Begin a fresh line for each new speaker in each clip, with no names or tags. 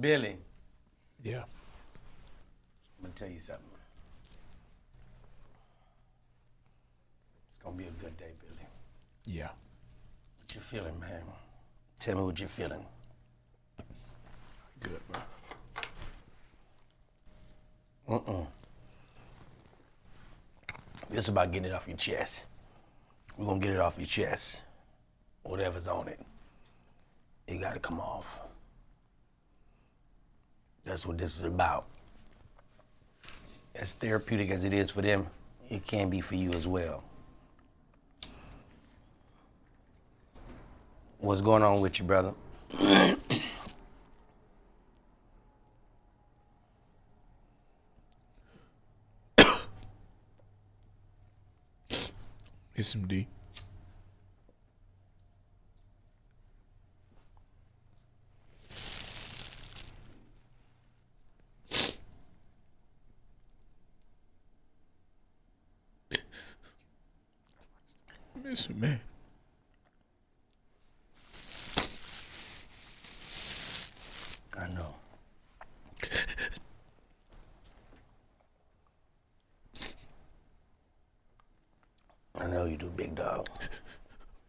Billy,
Yeah.
I'm gonna tell you something. It's gonna be a good day, Billy.
Yeah.
What you feeling, man? Tell me what you're feeling.
Good, bro.
Uh-uh. It's about getting it off your chest. We're gonna get it off your chest. Whatever's on it. It gotta come off. That's what this is about. As therapeutic as it is for them, it can be for you as well. What's going on with you, brother?
It's Man.
I know. I know you do, big dog.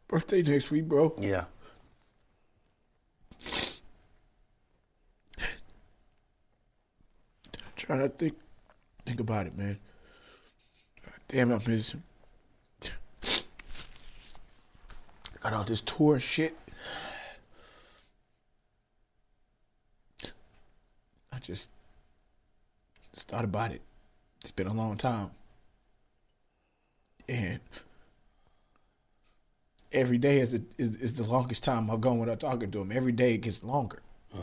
Birthday next week, bro.
Yeah.
Trying to think think about it, man. God damn, I miss him. Got all this tour shit. I just just thought about it. It's been a long time. And every day is, a, is is the longest time I've gone without talking to him. Every day it gets longer. Uh.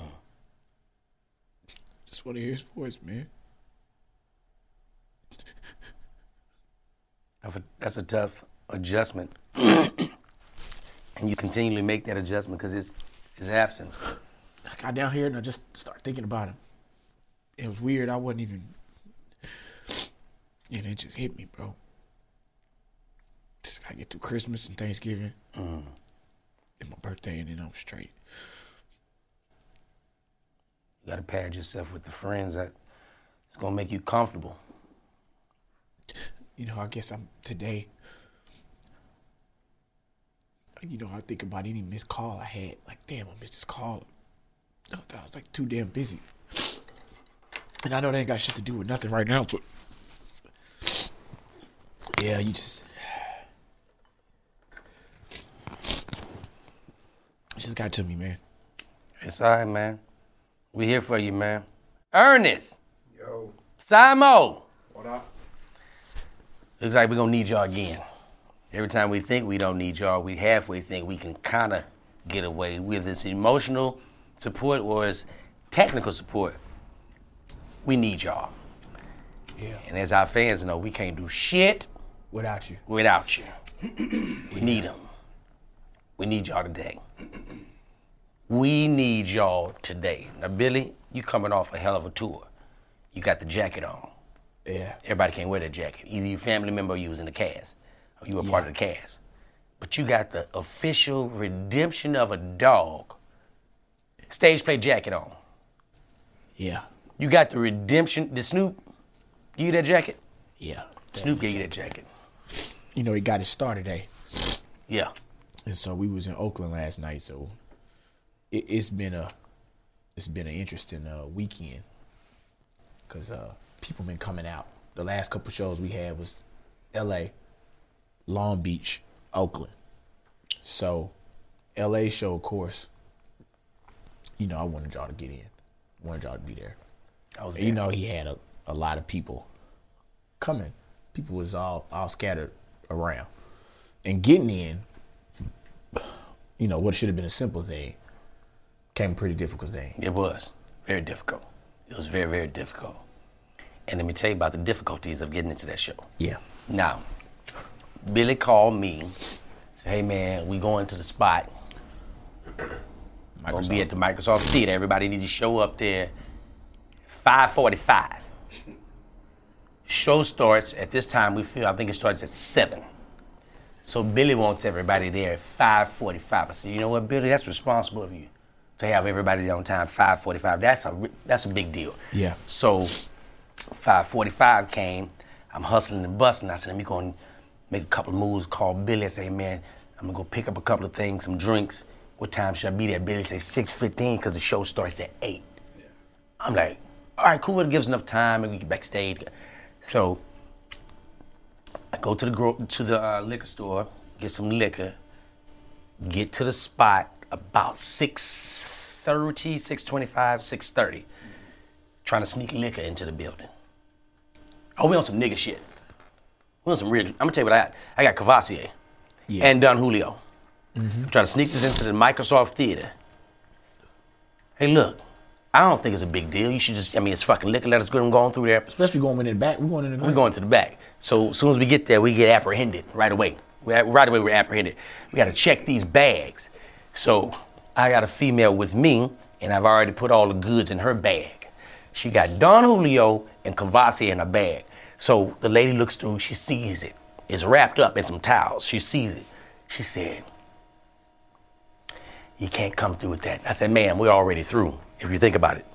Just want to hear his voice, man.
That's a tough adjustment. and you continually make that adjustment because it's his absence.
I got down here and I just started thinking about him. It was weird. I wasn't even. And it just hit me, bro. Just gotta get through Christmas and Thanksgiving. Mm. And my birthday, and then I'm straight.
You got to pad yourself with the friends that it's going to make you comfortable.
You know, I guess I'm today. You know, I think about any missed call I had. Like, damn, I missed this call. I thought was like too damn busy. And I know they ain't got shit to do with nothing right now, but yeah, you just it just got to me, man.
It's all right, man. We here for you, man. Ernest,
Yo,
Simo.
what up?
Looks like we're going to need y'all again. Every time we think we don't need y'all, we halfway think we can kind of get away with it's emotional support or it's technical support. We need y'all.
Yeah.
And as our fans know, we can't do shit
Without you.
without you. we need them. We need y'all today. We need y'all today. Now, Billy, you coming off a hell of a tour. You got the jacket on.
Yeah.
Everybody can't wear that jacket. Either your family member or you was in the cast, you were part of the cast. But you got the official Redemption of a Dogg stage play jacket on.
Yeah.
You got the redemption. Did Snoop give you that jacket?
Yeah.
Snoop gave you that jacket.
You know, he got his star today.
Yeah.
And so we was in Oakland last night, so it, it's been a it's been an interesting uh, weekend because uh, people been coming out. The last couple shows we had was L.A., Long Beach, Oakland. So L.A. show, of course. You know, I wanted y'all to get in. Wanted y'all to be there.
I was
And you know, he had a, a lot of people coming. People was all all scattered around, and getting in. You know what should have been a simple thing, came a pretty difficult thing.
It was very difficult. It was very, very difficult. And let me tell you about the difficulties of getting into that show.
Yeah,
Now, Billy called me, said, "Hey man, we going to the spot. Gonna be at the Microsoft Theater. Everybody need to show up there. 5:45. Show starts at this time. We feel. I think it starts at seven. So Billy wants everybody there at 5:45. I said, you know what, Billy, that's responsible of you. to have everybody there on time. 5:45. That's a that's a big deal.
Yeah.
So 5:45 came. I'm hustling and busting. I said, let me go and make a couple of moves. Call Billy. I say, man, I'm gonna go pick up a couple of things, some drinks. What time should I be there? Billy say 6:15 because the show starts at eight. I'm like, all right, cool. It gives enough time, and we get backstage. So I go to the gro- to the uh, liquor store, get some liquor, get to the spot about 6.30, 6.25, 6.30, trying to sneak liquor into the building. Oh, we on some nigga shit. Some real. I'm gonna tell you what I got. I got Courvoisier
Yeah.
and Don Julio. Mm-hmm. I'm trying to sneak this into the Microsoft Theater. Hey, look, I don't think it's a big deal. You should just, I mean, it's fucking liquor. Let us go and going through there.
Especially going in the back. We're going in the
We're going to the back. So as soon as we get there, we get apprehended right away. We, right away, we're apprehended. We got to check these bags. So I got a female with me, and I've already put all the goods in her bag. She got Don Julio and Courvoisier in a bag. So the lady looks through, she sees it. It's wrapped up in some towels. She sees it. She said, You can't come through with that. I said, Ma'am, we're already through, if you think about it.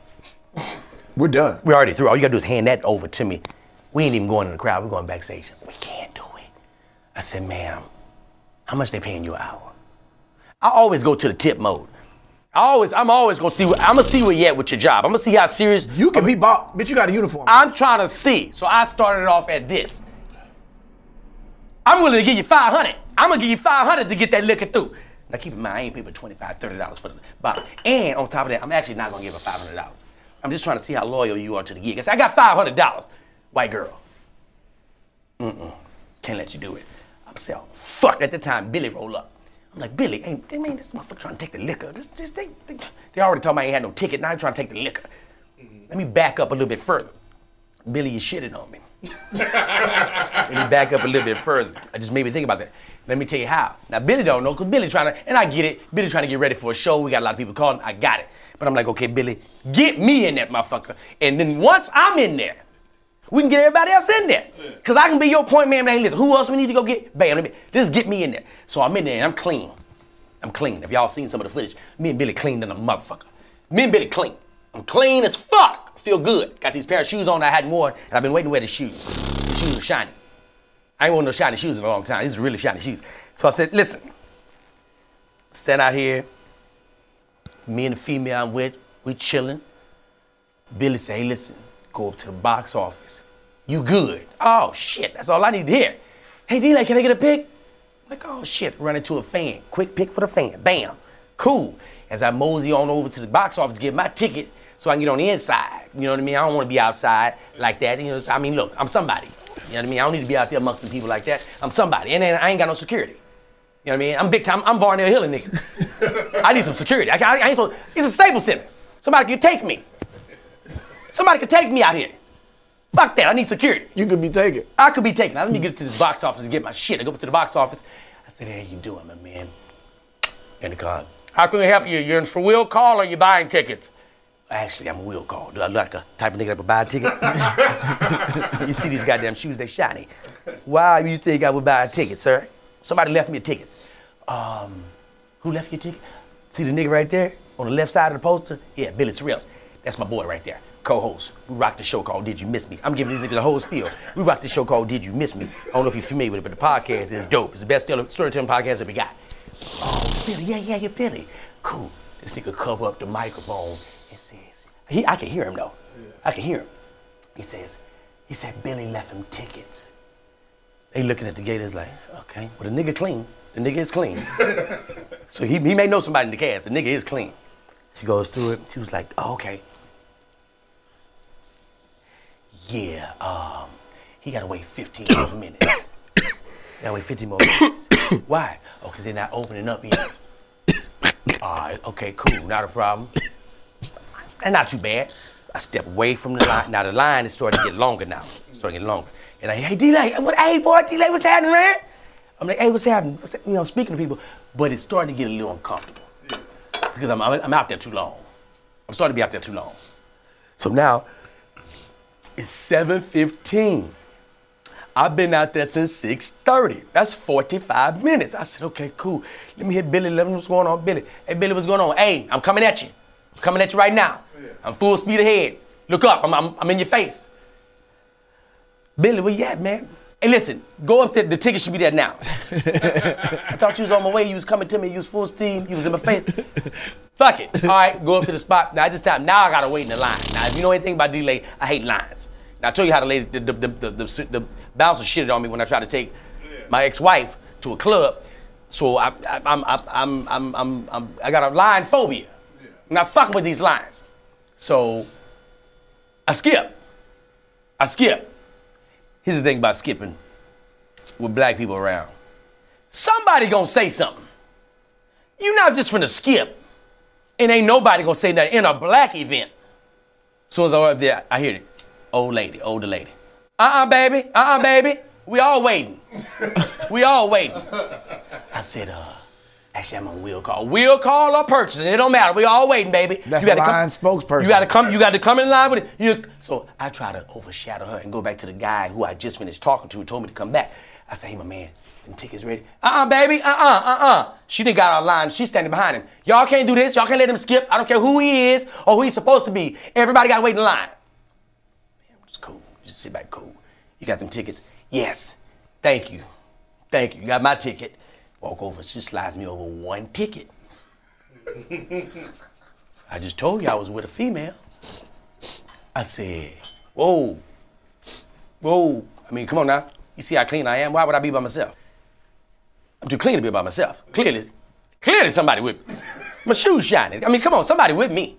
We're done.
We're already through. All you gotta do is hand that over to me. We ain't even going in the crowd. We're going backstage. We can't do it. I said, ma'am, how much they paying you an hour? I always go to the tip mode. I always, I'm always gonna see. What, I'm gonna see where you at with your job. I'm gonna see how serious
You can be bought, bitch. You got a uniform.
I'm trying to see. So I started off at this. I'm willing to give you 500. I'm gonna give you 500 to get that liquor through. Now keep in mind, I ain't paying for 25, 30 dollars for the bottle. And on top of that, I'm actually not gonna give her 500 dollars. I'm just trying to see how loyal you are to the gig. I said, I got 500 dollars, white girl. Mm-mm, can't let you do it. I'm saying, fuck. At the time, Billy roll up. I'm like, Billy, ain't, they mean this motherfucker trying to take the liquor. This, this, they, they, they already told me I ain't had no ticket. Now they trying to take the liquor. Let me back up a little bit further. Billy, you shitting on me. Let me back up a little bit further. I just made me think about that. Let me tell you how. Now Billy don't know because Billy trying to, and I get it. Billy trying to get ready for a show. We got a lot of people calling. I got it. But I'm like, okay, Billy, get me in that motherfucker. And then once I'm in there, we can get everybody else in there. Cause I can be your point man. Hey, listen, who else we need to go get? Bam, let me just get me in there. So I'm in there and I'm clean. I'm clean. If y'all seen some of the footage, me and Billy clean than a motherfucker. Me and Billy clean. I'm clean as fuck. Feel good. Got these pair of shoes on I hadn't worn, and I've been waiting to wear the shoes. The shoes are shiny. I ain't worn no shiny shoes in a long time. These are really shiny shoes. So I said, listen, stand out here. Me and the female I'm with, we chilling. Billy say, hey, listen, go up to the box office. You good? Oh shit, that's all I need to hear. Hey D'lai, can I get a pic? I'm like, oh shit, run into a fan. Quick pick for the fan. Bam. Cool. As I mosey on over to the box office to get my ticket so I can get on the inside. You know what I mean? I don't want to be outside like that. You know, I mean, look, I'm somebody. You know what I mean? I don't need to be out there amongst the people like that. I'm somebody. And then I ain't got no security. You know what I mean? I'm big time. I'm Varnell Hill nigga. I need some security. I, I, I ain't supposed, it's a Staples Center. Somebody can take me. Somebody could take me out here. Fuck that. I need security.
you could be taken.
I could be taken. Now, let me get to this box office and get my shit. I go up to the box office. I said, hey, how you doing, my man? In the car. How can we help you? You're in for will call or you buying tickets? Actually, I'm a will call. Do I look like a type of nigga that would buy a ticket? you see these goddamn shoes, they shiny. Why you think I would buy a ticket, sir? Somebody left me a ticket. Um, who left you a ticket? See the nigga right there on the left side of the poster? Yeah, Billy Sorrells. That's my boy right there. Co-host. We rock the show called Did You Miss Me? I'm giving these niggas the whole spiel. We rock the show called Did You Miss Me? I don't know if you're familiar with it, but the podcast is dope. It's the best storytelling podcast that we got. Oh, Billy, yeah, yeah, yeah, Billy. Cool. This nigga cover up the microphone and says, he, I can hear him though. I can hear him. He says, he said Billy left him tickets. They looking at the gate is like, okay, well the nigga clean. The nigga is clean. so he, he may know somebody in the cast. The nigga is clean. She goes through it. She was like, oh, okay. Yeah, um, he gotta wait 15 more minutes. gotta wait 15 more minutes. Why? Oh, because they're not opening up yet. All right, okay, cool, not a problem. And not too bad. I step away from the line. Now the line is starting to get longer now. It's starting to get longer. And I, hey, D'lai, what, hey, boy, D'lai, what's happening, man? I'm like, hey, what's happening? What's that? You know, speaking to people. But it's starting to get a little uncomfortable. Because I'm, I'm, I'm out there too long. I'm starting to be out there too long. So now, it's 7.15. I've been out there since 6:30. That's 45 minutes. I said, okay, cool. Let me hit Billy. Let me know what's going on, Billy. Hey, Billy, what's going on? Hey, I'm coming at you. I'm coming at you right now. I'm full speed ahead. Look up. I'm, I'm, I'm in your face. Billy, where you at, man? Hey, listen, go up there. The ticket should be there now. I thought you was on my way. You was coming to me. You was full steam. You was in my face. Fuck it. All right, go up to the spot. Now, this time, now I gotta wait in the line. Now, if you know anything about D'lai, I hate lines. I told you how the lady, the, the, the, the, bouncer shitted on me when I tried to take my ex-wife to a club. So I, I, I'm, I'm, I'm, I'm, I'm, I got a line phobia. I'm not fucking with these lines. So I skip. I skip. Here's the thing about skipping with black people around. Somebody gonna say something. You're not just finna skip, and ain't nobody gonna say that in a black event. Soon as I was up there, I hear it. Old lady, older lady. Uh-uh, baby, uh-uh, baby. We all waiting. we all waiting. I said, uh, actually, I'm on will call. Will call or purchasing. It don't matter. We all waiting, baby.
That's
you
a line spokesperson.
You gotta come. You gotta come in line with it. You, so I try to overshadow her and go back to the guy who I just finished talking to and told me to come back. I say, hey, my man, them tickets ready? Uh-uh, baby. Uh-uh, uh-uh. She didn't got our line. She's standing behind him. Y'all can't do this. Y'all can't let him skip. I don't care who he is or who he's supposed to be. Everybody gotta wait in line. It's cool. Just sit back, cool. You got them tickets? Yes. Thank you. Thank you. You got my ticket. Walk over. She slides me over one ticket. I just told you I was with a female. I said, whoa, whoa. I mean, come on now. You see how clean I am? Why would I be by myself? I'm too clean to be by myself. Clearly, clearly somebody with me. My shoes shining. I mean, come on, somebody with me.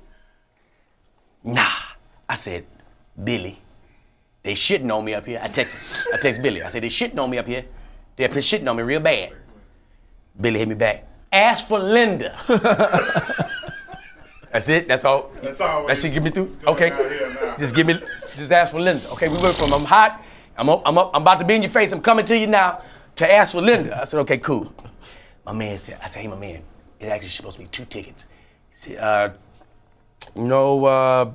Nah. I said, Billy, they shitting on me up here. I text, I text Billy. I said, they shitting on me up here. They're shitting on me real bad. Billy hit me back. Ask for Linda. That's it. That's all.
That's all
That should get me through. Okay.
down here now.
Just give me. Just ask for Linda. Okay. We went from I'm hot. I'm up, I'm up, I'm about to be in your face. I'm coming to you now. To ask for Linda. I said, okay, cool. My man said, I said, hey, my man, it actually supposed to be two tickets. He said, uh, no, uh,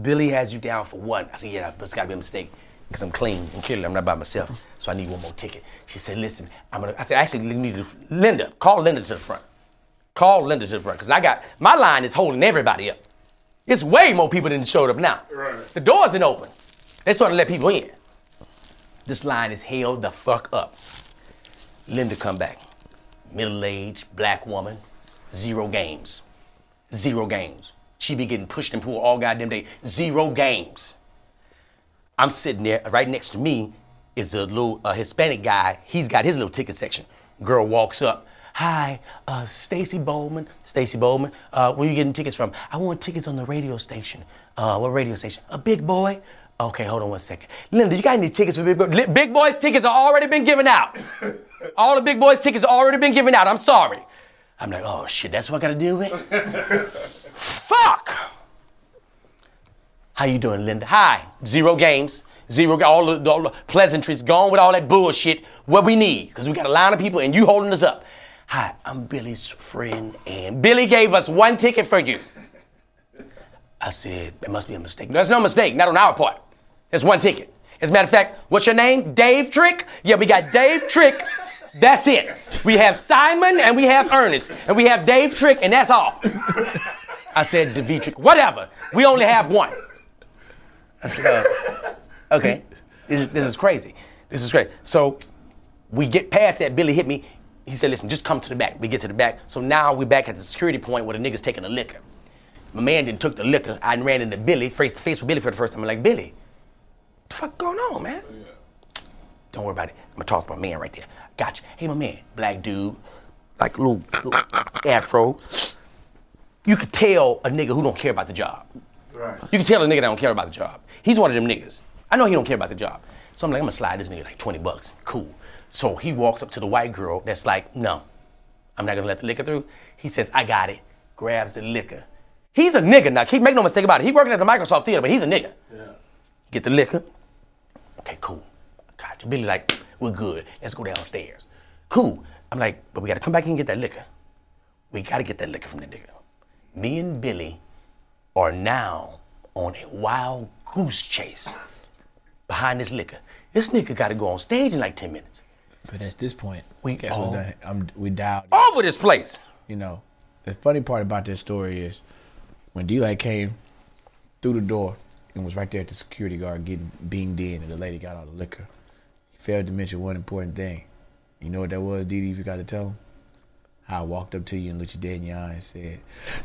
Billy has you down for one. I said, yeah, but it's got to be a mistake because I'm clean and clearly I'm not by myself, so I need one more ticket. She said, listen, I'm gonna. I said, actually, need to, Linda, call Linda to the front. Call Linda to the front because I got my line is holding everybody up. It's way more people than showed up now.
Right.
The doors ain't open. They starting to let people in. This line is held the fuck up. Linda come back. Middle-aged black woman, zero games. Zero games. She be getting pushed and pulled all goddamn day. Zero games. I'm sitting there. Right next to me is a little uh, Hispanic guy. He's got his little ticket section. Girl walks up. Hi, uh, Stacy Bowman. Stacy Bowman. Uh, where you getting tickets from? I want tickets on the radio station. Uh, what radio station? A Big Boy. Okay, hold on one second. Linda, you got any tickets for Big Boy? Big Boy's tickets have already been given out. All the Big Boy's tickets have already been given out. I'm sorry. I'm like, oh shit, that's what I gotta deal with? Fuck! How you doing, Linda? Hi. Zero games. Zero. All the, all the pleasantries. Gone with all that bullshit. What we need, because we got a line of people and you holding us up. Hi, I'm Billy's friend, and Billy gave us one ticket for you. I said, it must be a mistake. No, There's no mistake, not on our part. There's one ticket. As a matter of fact, what's your name? Dave Trick? Yeah, we got Dave Trick. That's it. We have Simon and we have Ernest. And we have Dave Trick, and that's all. I said, Davitrick, whatever. We only have one. Said, uh, okay, this is, this is crazy. This is great. So we get past that. Billy hit me. He said, listen, just come to the back. We get to the back. So now we're back at the security point where the nigga's taking the liquor. My man then took the liquor. I ran into Billy, face to face with Billy for the first time. I'm like, Billy, what the fuck going on, man? Don't worry about it. I'm gonna talk to my man right there. Gotcha. Hey, my man, black dude, like little, little afro. You could tell a nigga who don't care about the job.
Right.
You can tell a nigga that don't care about the job. He's one of them niggas. I know he don't care about the job. So I'm like, I'm gonna slide this nigga like 20 bucks. Cool. So he walks up to the white girl that's like, no, I'm not gonna let the liquor through. He says, I got it. Grabs the liquor. He's a nigga now. Keep make no mistake about it. He working at the Microsoft Theater, but he's a nigga.
Yeah.
Get the liquor. Okay, cool. Gotcha. Billy like, we're good. Let's go downstairs. Cool. I'm like, but we gotta come back and get that liquor. We gotta get that liquor from the nigga. Me and Billy are now on a wild goose chase behind this liquor. This nigga got to go on stage in like 10 minutes.
But at this point,
We-
guess
oh.
done? I'm we dialed.
Over this place.
You know, the funny part about this story is when D-Light came through the door and was right there at the security guard getting beamed in, and the lady got all the liquor. He failed to mention one important thing. You know what that was, Didi? If you got to tell him, I walked up to you and looked you dead in your eye and said,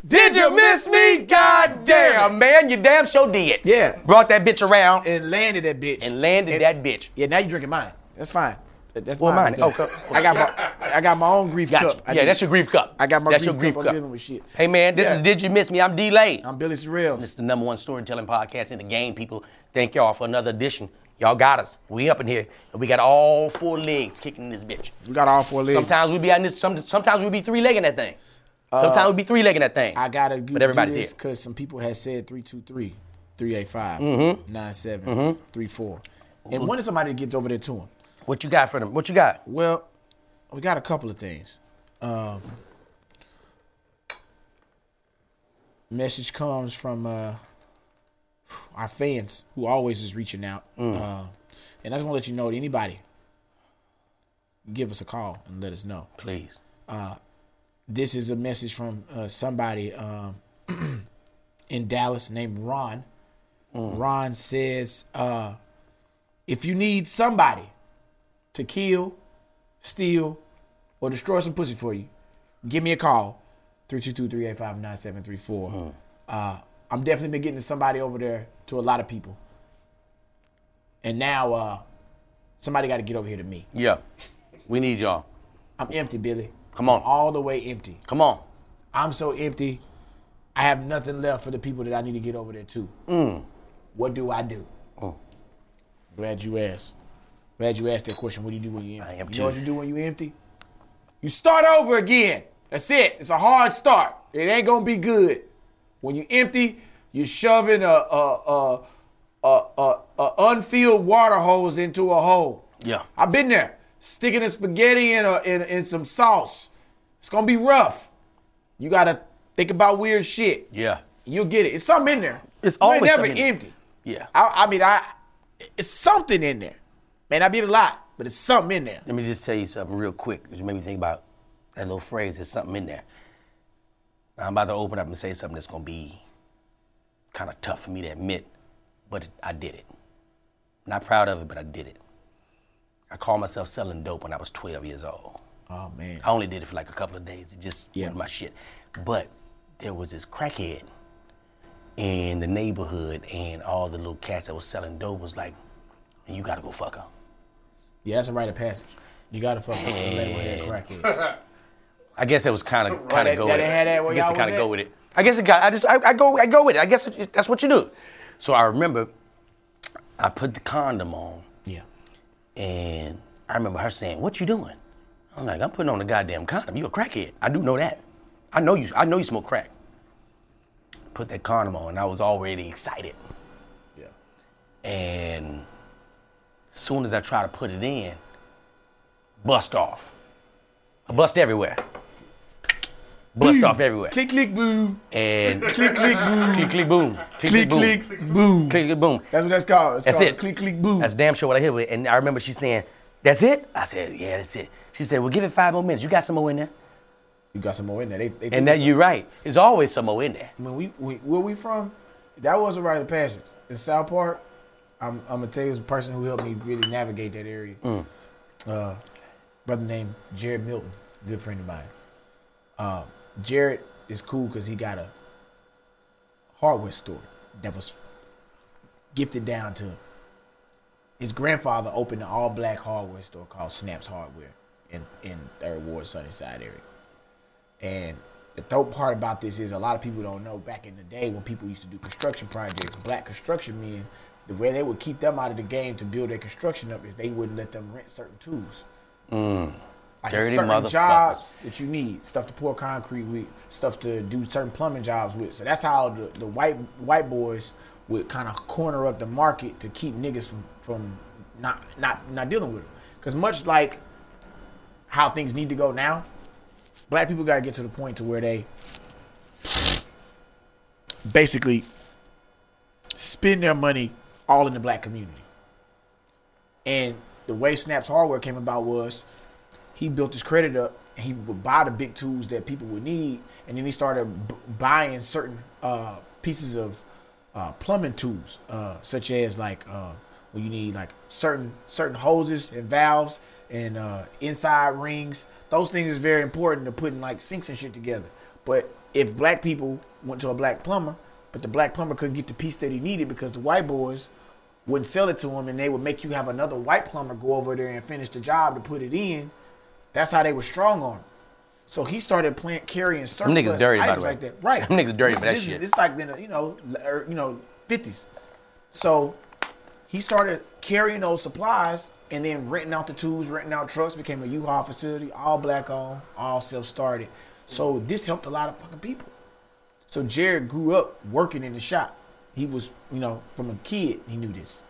Did you miss me? God damn, man. You damn sure did.
Yeah.
Brought that bitch around
and landed that bitch.
and landed that bitch.
Yeah, now you're drinking mine. That's fine. That's
Well,
mine.
mine. Oh, cup.
I got my I got my own grief
Got
cup. I
Yeah,
need-
that's your grief cup.
I got my
That's
grief,
your grief
cup.
cup.
I'm dealing with shit.
Hey, man, this
Yeah.
is Did You Miss Me? I'm D'lai.
I'm Billy Sorrells.
It's the number one storytelling podcast in the game, people. Thank y'all for another edition. Y'all got us. We up in here, and we got all four legs kicking this bitch.
We got all four legs.
Sometimes we be on this. Some, sometimes we be three legging that thing. Sometimes we be three legging that thing.
I gotta do,
But everybody's
do this because some people had said 323, 385,
Mm-hmm.
97, 34. And when somebody gets over there to him?
What you got for them? What you got?
Well, we got a couple of things. Um, message comes from uh, our fans who always is reaching out.
Mm.
Uh, and I just want to let you know that anybody give us a call and let us know.
Please.
This is a message from uh, somebody um, in Dallas named Ron. Ron says, uh, if you need somebody to kill, steal, or destroy some pussy for you, give me a call. 322-385-9734. Uh, I'm definitely been getting somebody over there to a lot of people. And now uh, somebody got to get over here to me.
Yeah. We need y'all.
I'm empty, Billy.
Come on.
I'm all the way empty.
Come on.
I'm so empty. I have nothing left for the people that I need to get over there to. What do I do?
Mm.
Glad you asked. Glad you asked that question. What do you do when you empty?
I am
you know what you do when you empty? You start over again. That's it. It's a hard start. It ain't gonna be good. When you empty, you're shoving a a a a, a, a unfilled water hose into a hole.
Yeah.
I've been there. Sticking a spaghetti in a in, in some sauce. It's gonna be rough. You gotta think about weird shit.
Yeah.
You'll get it. It's something in there.
It's always
never
something in there.
empty.
Yeah.
I, I mean, I it's something in there. May not be a lot, but it's something in there.
Let me just tell you something real quick. Because you made me think about that little phrase. There's something in there. I'm about to open up and say something that's gonna be kind of tough for me to admit, but I did it. Not proud of it, but I did it. I called myself selling dope when I was 12 years old.
Oh man.
I only did it for like a couple of days. It just
Yeah.
wasn't my shit. But there was this crackhead in the neighborhood, and all the little cats that was selling dope was like, "You gotta go fuck her."
Yeah, that's a rite of passage. You gotta fuck with the label crackhead.
I guess it was kind of kind of go with it.
had that where
I guess
y'all
it kind of go with it. I guess it got. I just I, I go I go with it. I guess it, that's what you do. So I remember I put the condom on,
Yeah.
and I remember her saying, "What you doing?" I'm like, "I'm putting on the goddamn condom. You a crackhead? I do know that. I know you. I know you smoke crack." Put that condom on, and I was already excited.
Yeah.
And as soon as I try to put it in, bust off. I bust everywhere. Bust off everywhere.
Click click boom.
And
Click click boom.
click, click, boom. Click,
Click
boom.
click boom.
Click, click, boom.
That's what that's called. It's
That's
called
it.
Click click boom.
That's damn sure what I hit with. And I remember she saying, That's it? I said, Yeah, that's it. She said, Well, give it five more minutes. You got some more in there?
you got some more in there. They, they
And that you're right. There's always some more in there.
when we, we where we from, that was a rite of passage. In South Park, I'm, I'm gonna tell you, was a person who helped me really navigate that area. Uh, brother named Jared Milton, good friend of mine. Uh, Jared is cool because he got a hardware store that was gifted down to him. His grandfather opened an all black hardware store called Snaps Hardware in, in Third Ward, Sunnyside area. And the dope part about this is a lot of people don't know back in the day when people used to do construction projects, black construction men, the way they would keep them out of the game to build their construction up is they wouldn't let them rent certain tools. Mm. Like
Dirty
certain jobs that you need, stuff to pour concrete with, stuff to do certain plumbing jobs with. So that's how the, the white white boys would kind of corner up the market to keep niggas from from not not not dealing with them. Because much like how things need to go now, black people got to get to the point to where they basically spend their money all in the black community. And the way Snap's hardware came about was he built his credit up and he would buy the big tools that people would need. And then he started b- buying certain uh, pieces of uh, plumbing tools, uh, such as like uh, when you need like certain certain hoses and valves and uh, inside rings. Those things is very important to putting like sinks and shit together. But if black people went to a black plumber, but the black plumber couldn't get the piece that he needed because the white boys wouldn't sell it to him, and they would make you have another white plumber go over there and finish the job to put it in. That's how they were strong on him. So he started playing, carrying surplus
niggas dirty, by the way.
like that. Right,
Them niggas dirty
this,
for that
this
shit.
Is, this like the, you know, er, you know, fifties. So he started carrying those supplies and then renting out the tools, renting out trucks, became a U-Haul facility, all black owned, all self-started. So this helped a lot of fucking people. So Jared grew up working in the shop. He was, you know, from a kid, he knew this.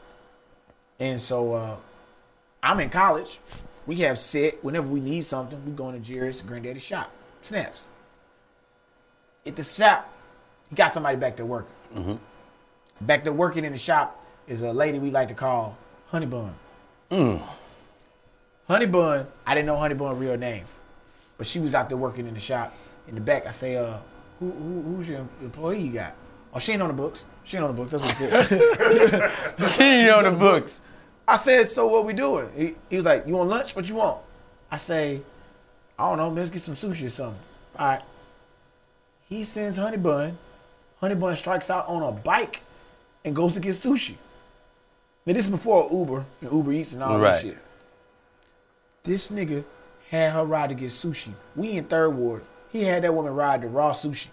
And so uh, I'm in college. We have set whenever we need something, we go into Jared's granddaddy's shop. Snaps. At the shop, he got somebody back there working. Back there working in the shop is a lady we like to call Honey Bun. Honey Bun, I didn't know Honey Bun real name, but she was out there working in the shop. In the back, I say, uh, who, who who's your employee you got? Oh, she ain't on the books. She ain't on the books. That's what he said.
She ain't on the books.
I said, so what we doing? He, he was like, you want lunch? What you want? I say, I don't know, let's get some sushi or something. All right. He sends Honey Bun. Honey Bun strikes out on a bike and goes to get sushi. Now this is before Uber and Uber Eats and all
Right.
that shit. This nigga had her ride to get sushi. We in third ward. He had that woman ride to raw sushi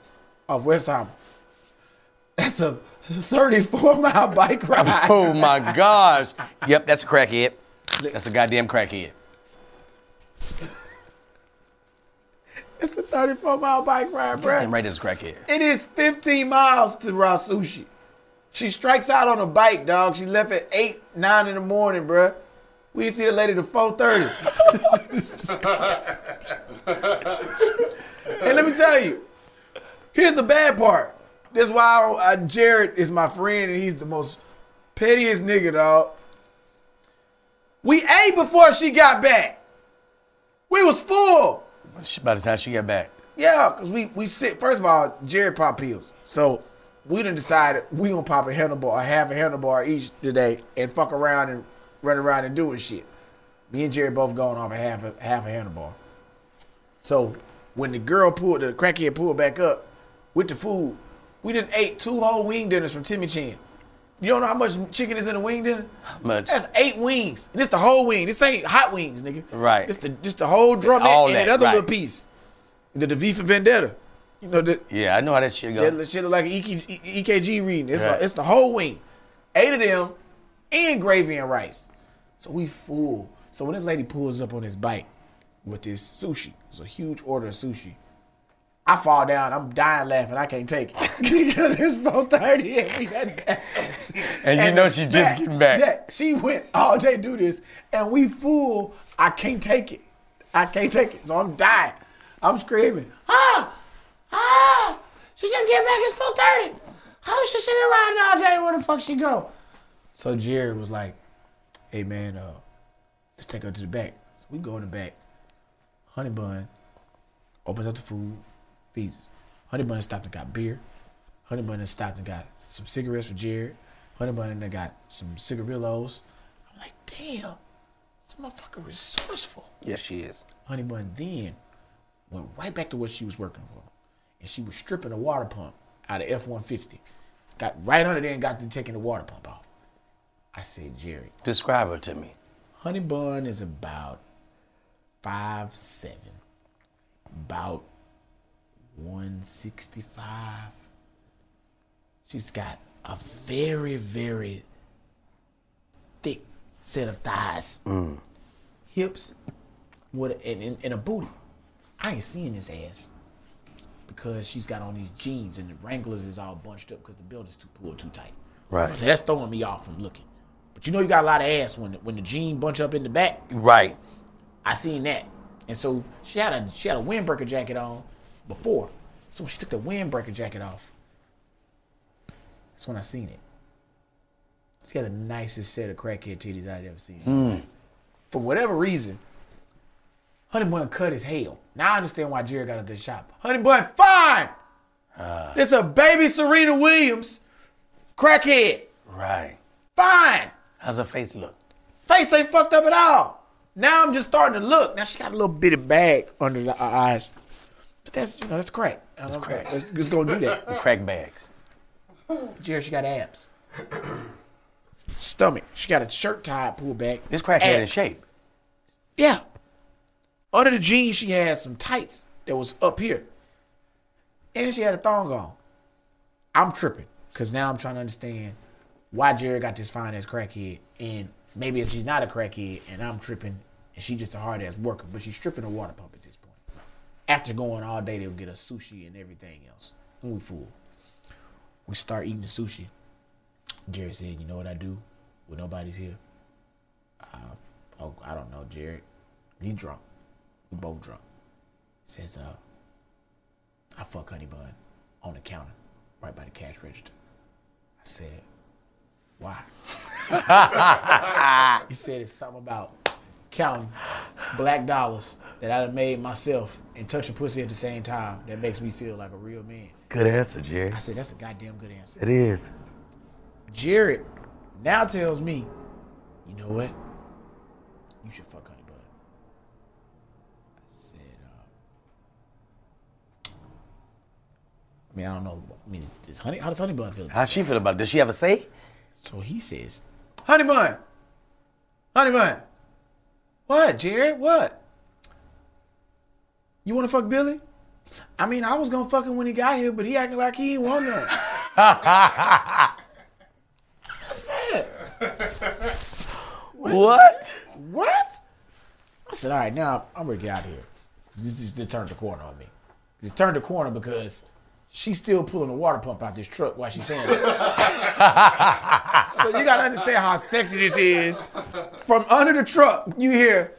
off Westheimer. That's a 34 mile bike oh, ride.
Oh my gosh. Yep, that's a crackhead. That's a goddamn crackhead.
It's a 34 mile bike ride, bruh.
Damn right, that's a crackhead.
It is 15 miles to raw sushi. She strikes out on a bike, dog. She left at 8, 9 in the morning, bruh. We see the lady to 4.30. and let me tell you, here's the bad part. This is why I, I- Jared is my friend and he's the most pettiest nigga, dog. We ate before she got back. We was full.
By the time she got back.
Yeah, cause we we sit. First of all, Jared pop pills, so we done decided we gonna pop a handlebar, a half a handlebar each today, and fuck around and run around and doing shit. Me and Jared both going off a half a half a handlebar. So when the girl pulled the crackhead pulled back up with the food, we done ate two whole wing dinners from Timmy Chan. You don't know how much chicken is in a wing dinner?
much?
That's eight wings. And this the whole wing. This ain't hot wings, nigga.
Right.
This the just the whole drumette
All
and
that,
that other
right.
little piece. The, the V for Vendetta. You know, the,
Yeah, I know how that shit
that shit look like an EK, EKG reading. It's,
Right.
a, it's the whole wing. Eight of them and gravy and rice. So we full. So when this lady pulls up on this bike with this sushi, it's a huge order of sushi. I fall down. I'm dying laughing. I can't take it because it's 4:30 and we got that.
And you know she just getting back.
that- she went all day do this, and we fool. I can't take it. I can't take it. So I'm dying. I'm screaming. Ah, ah! She just get back. It's 4:30. How she sitting around all day? Where the fuck she go? So Jared was like, "Hey man, uh, let's take her to the back." So we go in the back. Honey Bun opens up the food, feeds us. Honey Bun stopped and got beer. Honey Bun stopped and got some cigarettes for Jared. Honey Bun then got some cigarillos. I'm like, damn, this motherfucker resourceful.
Yes, she is.
Honey Bun then went right back to what she was working for. And she was stripping a water pump out of F 150. Got right under there and got to taking the water pump off. I said, Jerry,
Describe her to me.
Honey Bun is about five seven, about one sixty five. She's got a very very thick set of thighs, mm. hips, with and, and, and a booty. I ain't seeing this ass because she's got on these jeans and the Wranglers is all bunched up because the belt is too pulled too tight.
Right.
So that's throwing me off from looking. But you know you got a lot of ass when the, when the jean bunch up in the back.
Right.
I seen that, and so she had a she had a windbreaker jacket on before. So when she took the windbreaker jacket off, that's when I seen it. She had the nicest set of crackhead titties I'd ever seen. Hmm. For whatever reason, Honey Bun cut as hell. Now I understand why Jerry got up this shop. Honey Bun, fine. Ah. this a baby Serena Williams, crackhead.
Right.
Fine.
How's her face look?
Face ain't fucked up at all. Now I'm just starting to look. Now she got a little bitty bag under the her eyes. But that's you know that's crack. That's crack. Let's just go do that.
Crack bags.
Jared, she got abs. Stomach. She got a shirt tied pulled back.
This crackhead in
Abs.
shape.
Yeah. Under the jeans, she had some tights that was up here. And she had a thong on. I'm tripping. Cause now I'm trying to understand why Jared got this fine ass crackhead. And maybe if she's not a crackhead and I'm tripping and she just a hard ass worker, but she's stripping a water pump at this point. After going all day, they'll get us sushi and everything else. And we fool. We start eating the sushi. Jared said, you know what I do when nobody's here? Uh, oh, I don't know, Jared. He's drunk. We both drunk. Says, uh, I fuck Honey Bun on the counter, right by the cash register. I said, why? he said it's something about counting black dollars that I have made myself and touching pussy at the same time that makes me feel like a real man.
Good answer, Jerry.
I said, that's a goddamn good answer.
It is.
Jared now tells me, you know what? You should fuck Honey Bun. I said, uh, I mean, I don't know. I mean, is, is Honey, how does Honey Bun feel?
How's she feel about it? Does she have a say?
So he says, Honey Bun, Honey Bun. What, Jared? What? You want to fuck Billy? I mean, I was gonna fuck him when he got here, but he acting like he ain't want none. I said,
What?
What? I said, all right, now I'm gonna get out of here. This is just turned the corner on me. It turned the corner because she's still pulling the water pump out this truck while she's saying that. so you gotta understand how sexy this is. From under the truck, you hear,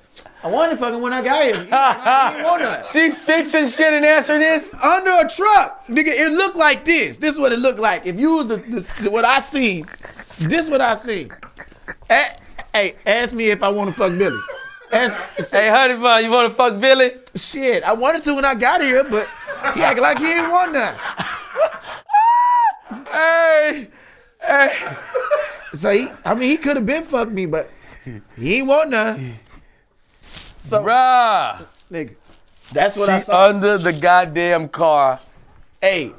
I wanted fucking when I got here. He didn't want none.
She fixing shit and answering this?
Under a truck, nigga, it looked like this. This is what it looked like. If you was the, the, what I seen, this what I seen. A- hey, ask me if I want to fuck Billy. Ask,
Hey, honey bun, you want to fuck Billy?
Shit, I wanted to when I got here, but he acting like he ain't want none.
Hey, hey.
So he, I mean, he could have been fucked me, but he ain't want none. So,
Bruh.
nigga, that's what I
She's
saw.
under the goddamn car.
hey,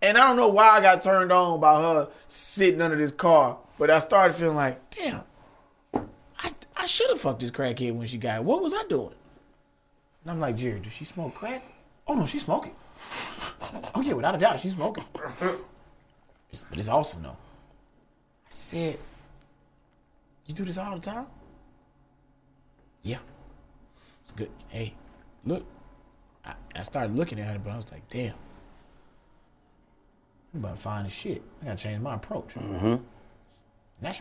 and I don't know why I got turned on by her sitting under this car, but I started feeling like, damn, I, I should have fucked this crackhead when she got here. What was I doing? And I'm like, Jerry, does she smoke crack? Oh no, she's smoking. Oh yeah, without a doubt, she's smoking. It's- but it's awesome though. I said, you do this all the time? Yeah. It's good. Hey, look. I, I started looking at her, but I was like, damn. I'm about to find this shit. I gotta change my approach. Mm-hmm.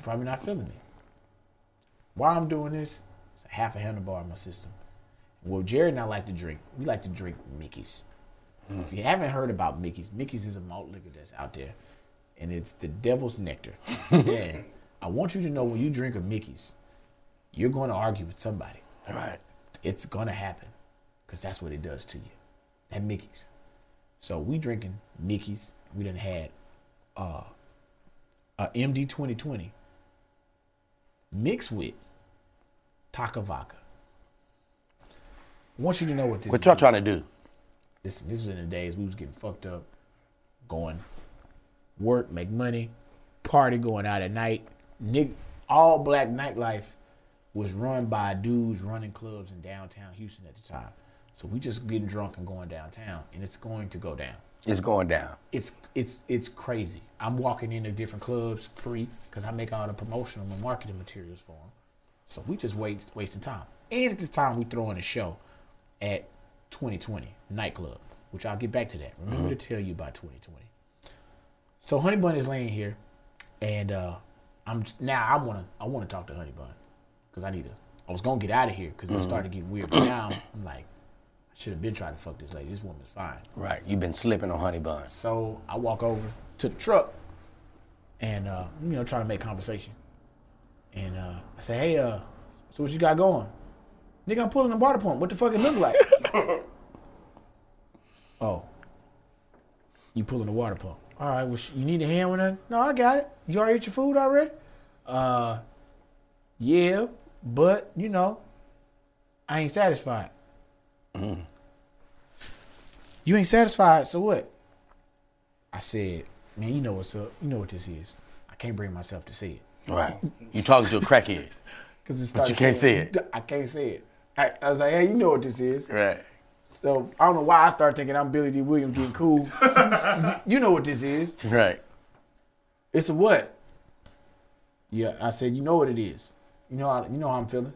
Probably not feeling it. While I'm doing this, it's a half a handlebar in my system. Well, Jared and I like to drink. We like to drink Mickey's. If you haven't heard about Mickey's, Mickey's is a malt liquor that's out there, and it's the devil's nectar. and I want you to know when you drink a Mickey's, you're going to argue with somebody.
Right.
It's going to happen, because that's what it does to you. That Mickey's. So we drinking Mickey's. We done had uh, a MD 2020 mixed with Taaka Vodka. Want you to know what this
What y'all trying to do?
Listen, this was in the days we was getting fucked up, going work, make money, party, going out at night. Nig- all black nightlife was run by dudes running clubs in downtown Houston at the time. So we just getting drunk and going downtown, and it's going to go down.
It's going down.
It's it's it's crazy. I'm walking into different clubs free because I make all the promotional and marketing materials for them. So we just waste wasting time. And at this time, we throwing a show at 2020 nightclub, which I'll get back to that. Remember to tell you about 2020. So Honey Bun is laying here, and uh, I'm now I wanna I wanna talk to Honey Bun because I need to. I was gonna get out of here because it started getting weird. But now I'm like, I should have been trying to fuck this lady. This woman's fine.
Right. You've been slipping on honey bun.
So I walk over to the truck and uh, you know, trying to make conversation. And uh, I say, hey, uh, so what you got going? Nigga, I'm pulling the water pump. What the fuck it look like? oh, you pulling the water pump? All right. Well, you need a hand with that? No, I got it. You already ate your food already? Uh, yeah, but you know, I ain't satisfied. You ain't satisfied, so what? I said, man, you know what's up. You know what this is. I can't bring myself to say it.
Right. You talking to a crackhead.
Cause it
But you can't
saying-
say it.
I can't say it. I, I was like, hey, you know what this is.
Right.
So I don't know why I started thinking I'm Billy Dee Williams getting cool. you know what this is.
Right.
It's a what? Yeah, I said, you know what it is. You know how you know how I'm feeling.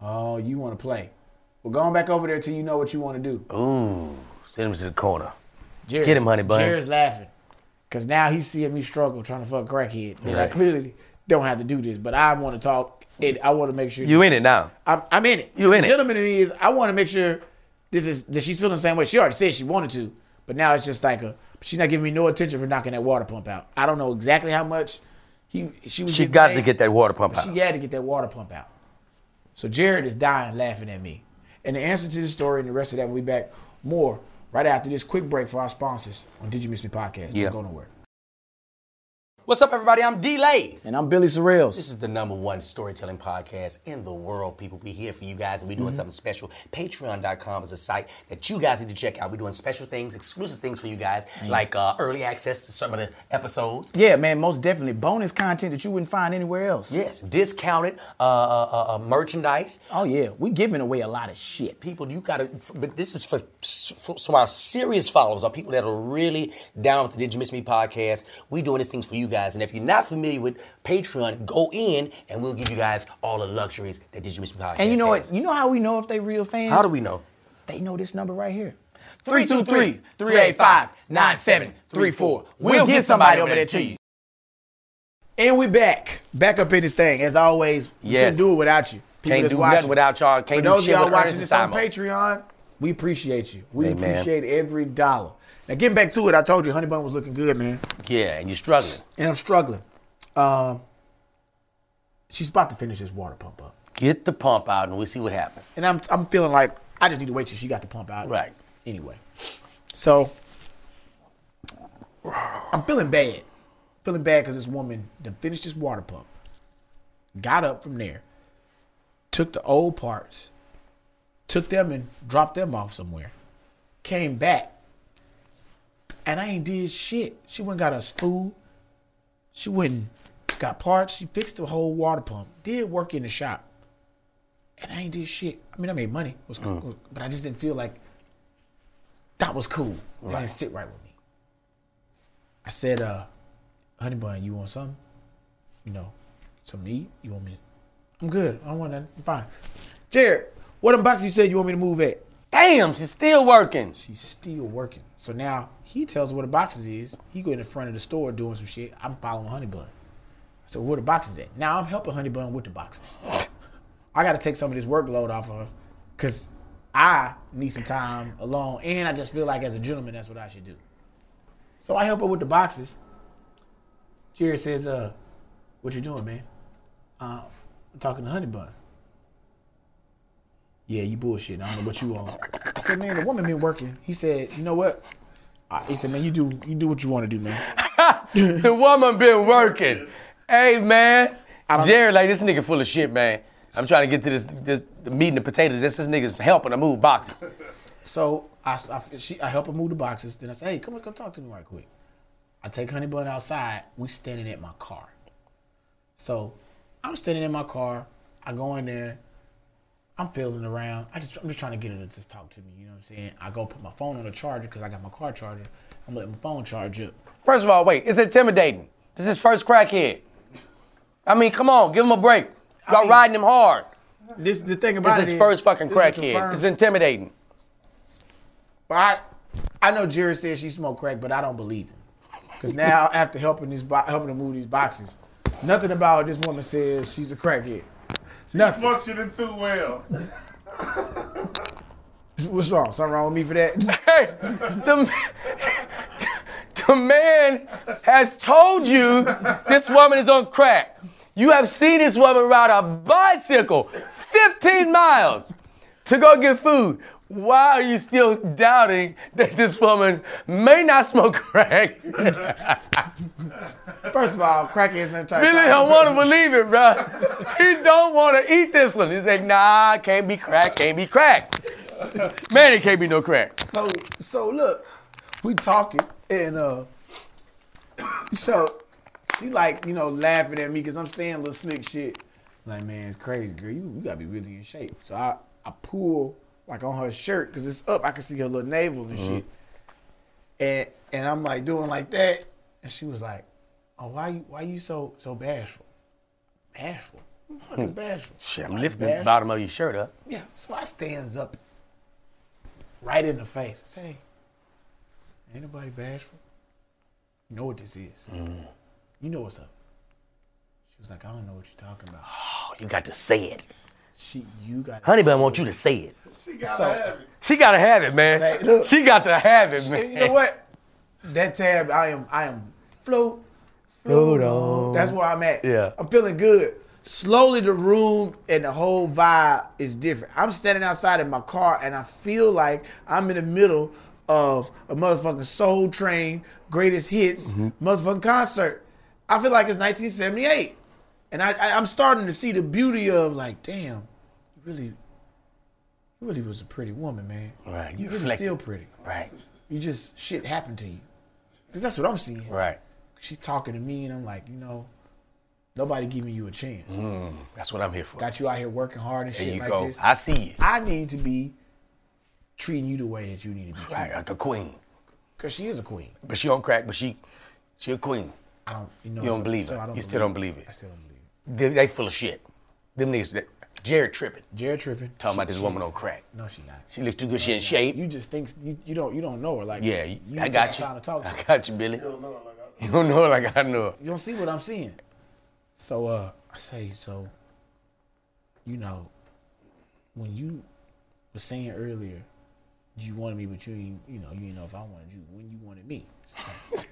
Oh, you want to play? Well, go on back over there till you know what you want to do.
Ooh. Send him to the corner.
Jared,
Get him, honey bun.
Jared's laughing because now he's seeing me struggle trying to fuck crackhead. And I clearly don't have to do this, but I want to talk. I want to make sure
You in it now.
I'm, I'm in it.
You in
the
it.
Gentleman me is I want to make sure this is that she's feeling the same way. She already said she wanted to, but now it's just like a she's not giving me no attention for knocking that water pump out. I don't know exactly how much he she was.
She got
paid,
to get that water pump out.
She had to get that water pump out. So Jared is dying laughing at me. And the answer to the story and the rest of that, we'll be back more right after this quick break for our sponsors on Did You Miss Me podcast.
Yeah.
Don't go nowhere.
What's up, everybody? I'm D'lai.
And I'm Billy Sorrells.
This is the number one storytelling podcast in the world, people. We here for you guys, and we're doing something special. Patreon.com is a site that you guys need to check out. We're doing special things, exclusive things for you guys, like uh, early access to some of the episodes.
Yeah, man, most definitely. Bonus content that you wouldn't find anywhere else.
Yes, discounted uh, uh, uh, uh, merchandise.
Oh, yeah. We're giving away a lot of shit.
People, you gotta. But this is for, for so our serious followers, our people that are really down with the Did You Miss Me podcast. We're doing these things for you guys, and if you're not familiar with Patreon, go in and we'll give you guys all the luxuries that Did You Miss Me podcast.
And you know
has.
what? You know how we know if they real fans?
How do we know?
They know this number right here.
323-385-9734. We'll get somebody over there to you.
And we back. Back up in this thing. As always, we
Yes.
couldn't do it without you. People
Can't do
watching.
nothing without y'all. Can't do
those
shit
y'all watching this on Patreon, we appreciate you. We
Amen.
appreciate every dollar. Now getting back to it, I told you Honey Bun was looking good, man.
Yeah, and you're struggling.
And I'm struggling. Um, she's about to finish this water pump up.
Get the pump out and we'll see what happens.
And I'm I'm feeling like I just need to wait till she got the pump out.
Right.
Anyway. So I'm feeling bad. Feeling bad because this woman done finished this water pump. Got up from there. Took the old parts. Took them and dropped them off somewhere. Came back. And I ain't did shit. She went and got us food. She went and got parts. She fixed the whole water pump. Did work in the shop. And I ain't did shit. I mean, I made money. It was cool, but I just didn't feel like that was cool. It didn't sit right with me. I said, uh, honey bun, you want something? You know, something to eat? You want me? I'm good. I don't want nothing. I'm fine. Jared, what boxes you said you want me to move at?
Damn, she's still working.
She's still working. So now he tells her where the boxes is. He go in the front of the store doing some shit. I'm following Honey Bun. So where the boxes at? Now I'm helping Honey Bun with the boxes. I got to take some of this workload off of her because I need some time alone, and I just feel like as a gentleman, that's what I should do. So I help her with the boxes. Jared says, "Uh, what you doing, man? Uh, I'm talking to Honey Bun." Yeah, you bullshit. I don't know what you on. I said, man, the woman been working. He said, you know what? He said, man, you do you do what you want to do, man.
the woman been working. Hey man, Jared, like this nigga full of shit, man. I'm trying to get to this this the meat and the potatoes. This this nigga's helping to move boxes.
So I, I, she, I help her move the boxes. Then I say, hey, come on, come talk to me right quick. I take Honey Bun outside. We standing at my car. So I'm standing in my car. I go in there. I'm feeling around. I just I'm just trying to get her to just talk to me. You know what I'm saying? I go put my phone on the charger because I got my car charger. I'm letting my phone charge up.
First of all, wait, it's intimidating. This is first crackhead. I mean, come on, give him a break. Y'all
mean-
riding him hard.
This is the thing about
This is it first fucking crackhead. It's intimidating.
But I, I know Jared said she smoked crack, but I don't believe him. Because now after helping these helping to move these boxes, nothing about this woman says she's a crackhead. Nothing.
Functioning too well.
What's wrong? Something wrong with me for that?
Hey, the, The man has told you this woman is on crack. You have seen this woman ride a bicycle 15 miles to go get food. Why are you still doubting that this woman may not smoke crack?
First of all, crackheads never type.
Billy don't want to believe it, bro. He don't want to eat this one. He's like, nah, can't be crack, can't be crack. Man, it can't be no crack.
So so look, we talking and uh so she like, you know, laughing at me because I'm saying little slick shit. Like, man, it's crazy, girl. You, you gotta be really in shape. So I, I pull like on her shirt because it's up. I can see her little navel and uh-huh. shit. And and I'm like doing like that. And she was like, Oh, why you why you so so bashful? Bashful? What the fuck hmm. bashful?
Shit, I'm
Like,
lifting the bottom of your shirt up.
Yeah. So I stands up right in the face. I say, ain't nobody bashful. You know what this is. Mm. You know what's up. She was like, I don't know what you're talking about.
Oh, you got to say it.
She, you got
Honey bun want you to say it.
So,
She got to have it, man.
Say- look.
she got to have it, man.
you know what? That tab, I am, I am float,
Float on.
That's where I'm at.
Yeah.
I'm feeling good. Slowly, the room and the whole vibe is different. I'm standing outside in my car and I feel like I'm in the middle of a motherfucking Soul Train greatest hits mm-hmm. motherfucking concert. I feel like it's 1978, and I, I I'm starting to see the beauty of like, damn, you really, you really was a pretty woman, man.
Right,
You really still pretty.
Right,
You just shit happened to you, cause that's what I'm seeing
right.
she's talking to me and I'm like, you know, nobody giving you a chance.
Hmm, that's what I'm here for.
Got you out here working hard and
there
shit
you
like
go.
this.
I see you.
I need to be treating you the way that you need to be treated.
Right, like a queen.
Cause she is a queen.
But she on crack, but she she a queen.
I don't you know
You don't
so-
believe
so
her.
I
You still don't believe it.
I still don't believe it.
They, they full of shit. Them niggas, that- Jared tripping.
Jared tripping.
Talking
She-
about this
she-
woman on crack.
No, she not.
She looks too good. She in shape.
You just think you, you don't you don't know her like
yeah, you-
you
I got you.
time to talk to.
I got you, Billy. You don't know her like I know her.
You don't see what I'm seeing. So uh I say, so you know, when you was saying earlier, you wanted me, but you ain't, you know, you didn't know if I wanted you when you wanted me.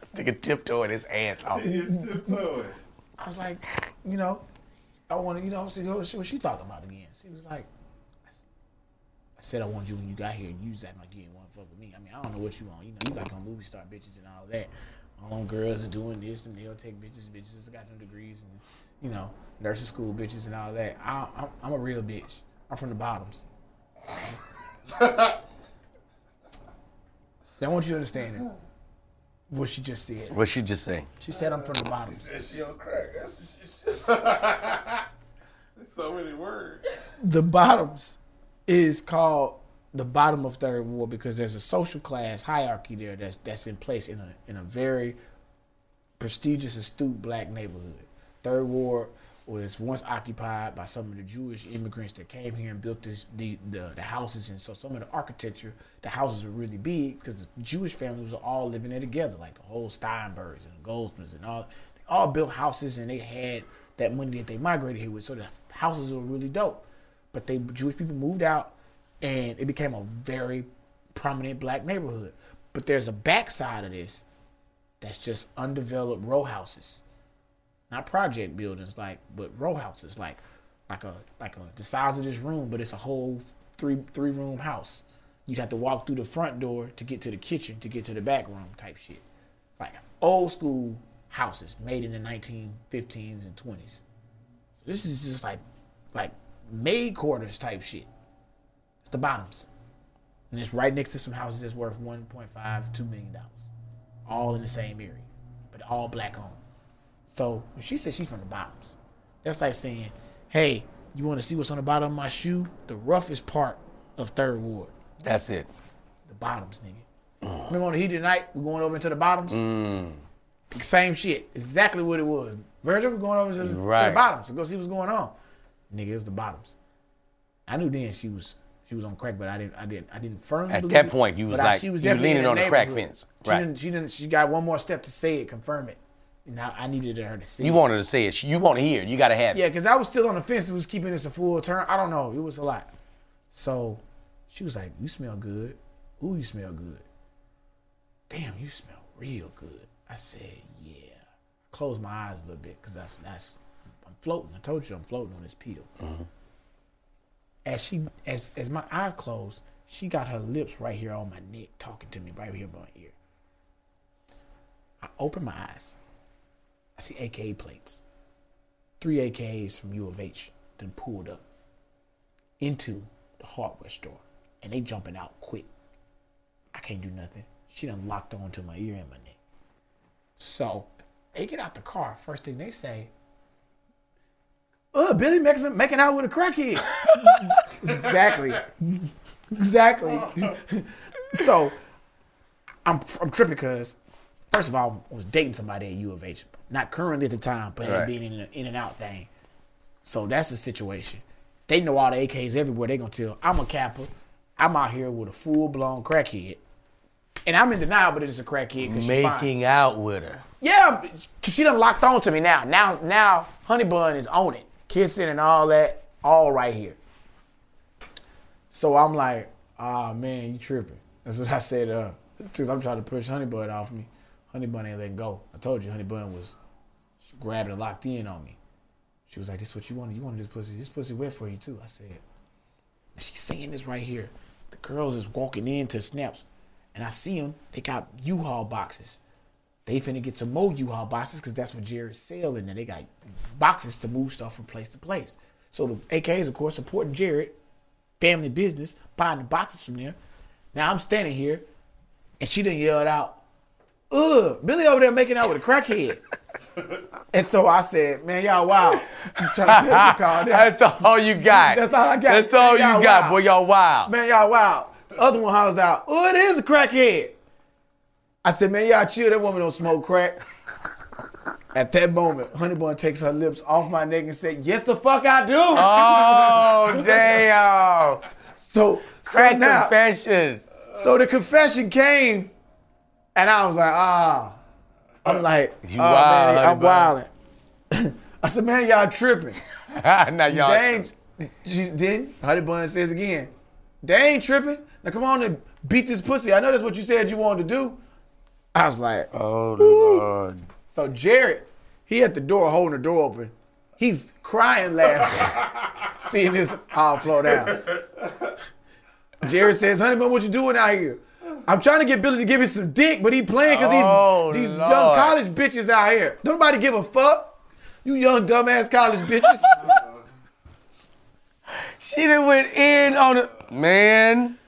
This nigga tiptoeing his ass off.
I was like, you know, I wanted, you know, see what she, what she talking about again. She was like, I said I want you when you got here, and you was acting like you didn't want to fuck with me. I mean, I don't know what you want. You know, you like on movie star bitches and all that. All them girls are doing this, and they'll take bitches, bitches that got them degrees, and you know, nursing school bitches and all that. I, I'm, I'm a real bitch. I'm from the bottoms. now, I want you to understand it. What she just said.
What she just say?
She said I'm from the bottoms.
And she on crack. That's what she just. There's so many words.
the bottoms is called the bottom of third ward because there's a social class hierarchy there that's that's in place in a in a very prestigious, astute black neighborhood. Third ward was once occupied by some of the Jewish immigrants that came here and built this the the, the houses and so some of the architecture, the houses were really big because the Jewish families were all living there together, like the whole Steinbergs and Goldsmiths and all they all built houses and they had that money that they migrated here with. So the houses were really dope. But they Jewish people moved out and it became a very prominent black neighborhood. But there's a backside of this that's just undeveloped row houses. Not project buildings like but row houses like like a like a the size of this room, but it's a whole three three room house. You'd have to walk through the front door to get to the kitchen to get to the back room type shit. Like old school houses made in the 1915s and 20s. This is just like like maid quarters type shit. It's the bottoms. And it's right next to some houses that's worth 1.5, 2 million dollars. All in the same area. But all black owned. So when she said she's from the bottoms, that's like saying, Hey, you wanna see what's on the bottom of my shoe? The roughest part of third ward.
That's it.
The bottoms, nigga. Remember on the heat of the night, we're going over into the bottoms?
Mm.
Same shit. Exactly what it was. Virgil, we're going over to, the- to the bottoms to go see what's going on. Nigga, it was the bottoms. I knew then she was she was on crack, but I didn't I didn't I didn't firmly
At that point, you was
But I-
like- you was
definitely
leaning on the crack fence.
She didn't she didn't she got one more step to say it, confirm it. And I, needed her to see
You
it.
wanted to see it. You want to hear it. You got to have it.
Yeah, because I was still on the fence. It was keeping this a full term. I don't know. It was a lot. So she was like, "You smell good. Ooh, you smell good. Damn, you smell real good. I said, yeah. Closed my eyes a little bit because that's that's I'm floating. I told you I'm floating on this pill. Mm-hmm. As she as as my eyes closed, she got her lips right here on my neck, talking to me right here by my ear. I open my eyes. I see AKA plates. Three AKAs from U of H then pulled up into the hardware store. And they jumping out quick. I can't do nothing. She done locked on to my ear and my neck. So they get out the car. First thing they say, uh, Billy making, making out with a crackhead. exactly. Exactly. so I'm I'm tripping because first of all, I was dating somebody at U of H. Not currently at the time, but
Right.
being in, a, in and out thing. So that's the situation. They know all the AKs everywhere. They gonna tell I'm a capper. I'm out here with a full blown crackhead, and I'm in denial, but it's a crackhead. 'cause.
Making out with her.
Yeah, cause she done locked on to me now. Now, now, Honey Bun is on it, kissing and all that, all right here. So I'm like, ah man, you tripping? That's what I said. Uh, cause I'm trying to push Honey Bun off me. Honey Bun ain't letting go. I told you, Honey Bun was grabbed and locked in on me. She was like, "This is what you wanted? You wanted this pussy? This pussy wet for you too." I said, she's saying this right here. The girls is walking into snaps, and I see them. They got U-Haul boxes. They finna get some more U-Haul boxes because that's what Jared's selling. And they got boxes to move stuff from place to place. So the AKs, of course, supporting Jared, family business, buying the boxes from there. Now I'm standing here, and she done yelled out, "Ugh, Billy over there making out with a crackhead." and so I said, "Man, y'all wild." I'm trying to tell you, calm down.
That's all you got.
That's all I got.
That's all
Man, y'all
got,
wild.
boy. Y'all wild.
Man, y'all wild. Other one hollers out, oh, it is a crackhead. I said, man, y'all chill. That woman don't smoke crack. At that moment, Honey Bun takes her lips off my neck and said, yes, the fuck I do.
Oh damn!
so, so now,
confession.
so the confession came, and I was like, ah. I'm like,
You
oh,
wild,
man, I'm wilding. I said, man, y'all tripping.
now y'all.
They ain't, she then Honey Bun says again, they ain't tripping. Now come on and beat this pussy. I know that's what you said you wanted to do. I was like,
Oh lord.
so Jared, he at the door holding the door open. He's crying, laughing, seeing this all flow down. Jared says, Honey Bun, what you doing out here? I'm trying to get Billy to give me some dick, but he playing because
Oh,
these, these young college bitches out here. Don't nobody give a fuck. You young dumbass college bitches.
She done went in on it, man.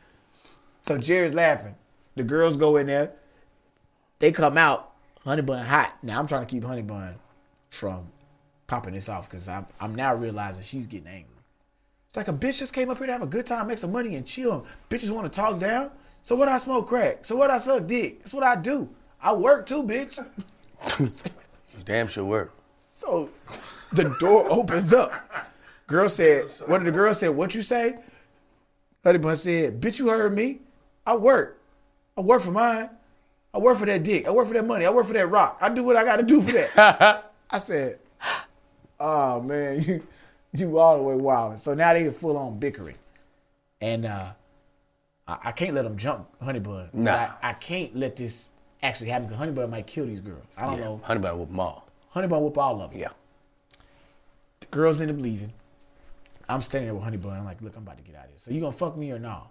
So Jerry's laughing. The girls go in there. They come out. Honey Bun hot. Now I'm trying to keep Honey Bun from popping this off because I'm, I'm now realizing she's getting angry. It's like a bitch just came up here to have a good time, make some money, and chill. Bitches want to talk down. So what? I smoke crack. So what? I suck dick. That's what I do. I work too, bitch.
You damn sure work.
So the door opens up. Girl said, one of the girls said, What you say? Honey Bun said, Bitch, you heard me. I work. I work for mine. I work for that dick. I work for that money. I work for that rock. I do what I gotta do for that. I said, Oh man, you you all the way wild. So now they full on bickering. And uh I, I can't let them jump Honey Bun.
Nah.
I, I can't let this actually happen because Honey Bun might kill these girls. I don't
Yeah.
know.
Honey bun with them all.
Honey Bun whoop all of them.
Yeah.
The girls end up leaving. I'm standing there with Honey Bun. I'm like, look, I'm about to get out of here. So you gonna fuck me or no?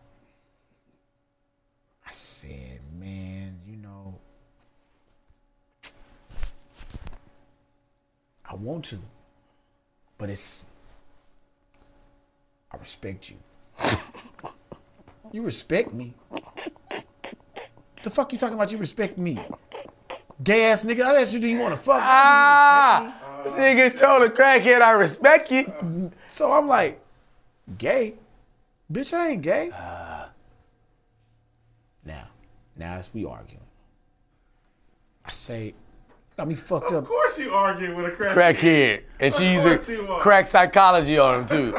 I said, man, you know, I want to, but it's I respect you. you respect me. The fuck you talking about? You respect me? Gay ass nigga. I asked you, do you want to fuck? me? Do you respect me?
Ah, this nigga told a crackhead, I respect you.
So I'm like, gay? Bitch, I ain't gay. now, now as we arguing. I say, got me fucked
Of
up.
Of course you arguing with a crack.
Crackhead. And she
Of
using
course you are.
crack psychology on him too.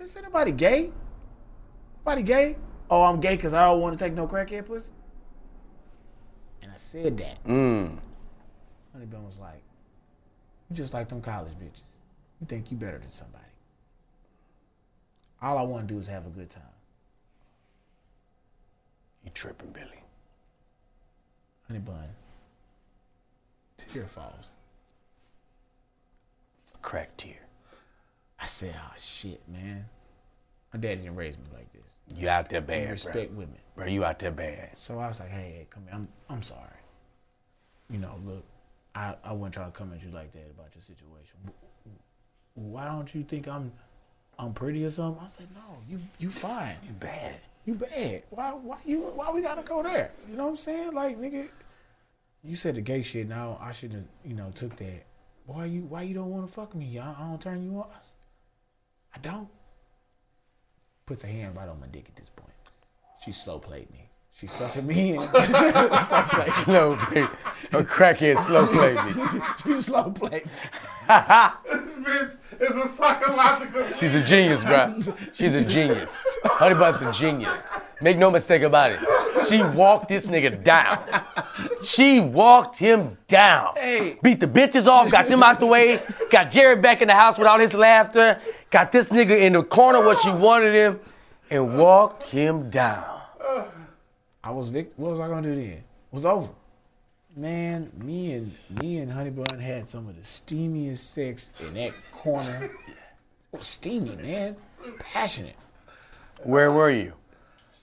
Is anybody gay? Nobody gay? Oh, I'm gay because I don't want to take no crackhead pussy? And I said that.
Mm.
Honey Bun was like, you just like them college bitches. You think you better than somebody. All I want to do is have a good time.
You tripping, Billy.
honey bun, tear falls.
Crack tear.
I said, oh shit, man. My daddy didn't raise me like this.
You out there
He
bad,
respect women.
bro. Bro, you out there bad.
So I was like, hey, come here. I'm I'm sorry. You know, look, I, I wasn't trying to come at you like that about your situation. Why don't you think I'm I'm pretty or something? I said, no, you you fine.
You bad.
You bad. Why why you why we gotta go there? You know what I'm saying? Like nigga, you said the gay shit. Now I should have you know took that. Why you why you don't want to fuck me? I, I don't turn you on. I don't. Puts a hand right on my dick at this point. She slow played me. She sussing me in. slow played.
Slow play. A crackhead slow play me.
She slow play. me.
This bitch is a psychological.
She's a genius, bro. She's a genius. Honey Bun's a genius. Make no mistake about it. She walked this nigga down. She walked him down.
Hey.
Beat the bitches off, got them out the way, got Jared back in the house with all his laughter, got this nigga in the corner where she wanted him, and walked him down.
I was vict- What was I gonna do then? It was over. Man, me and me and Honey Bun had some of the steamiest sex in that corner. It was steamy, man. Passionate.
Where were you?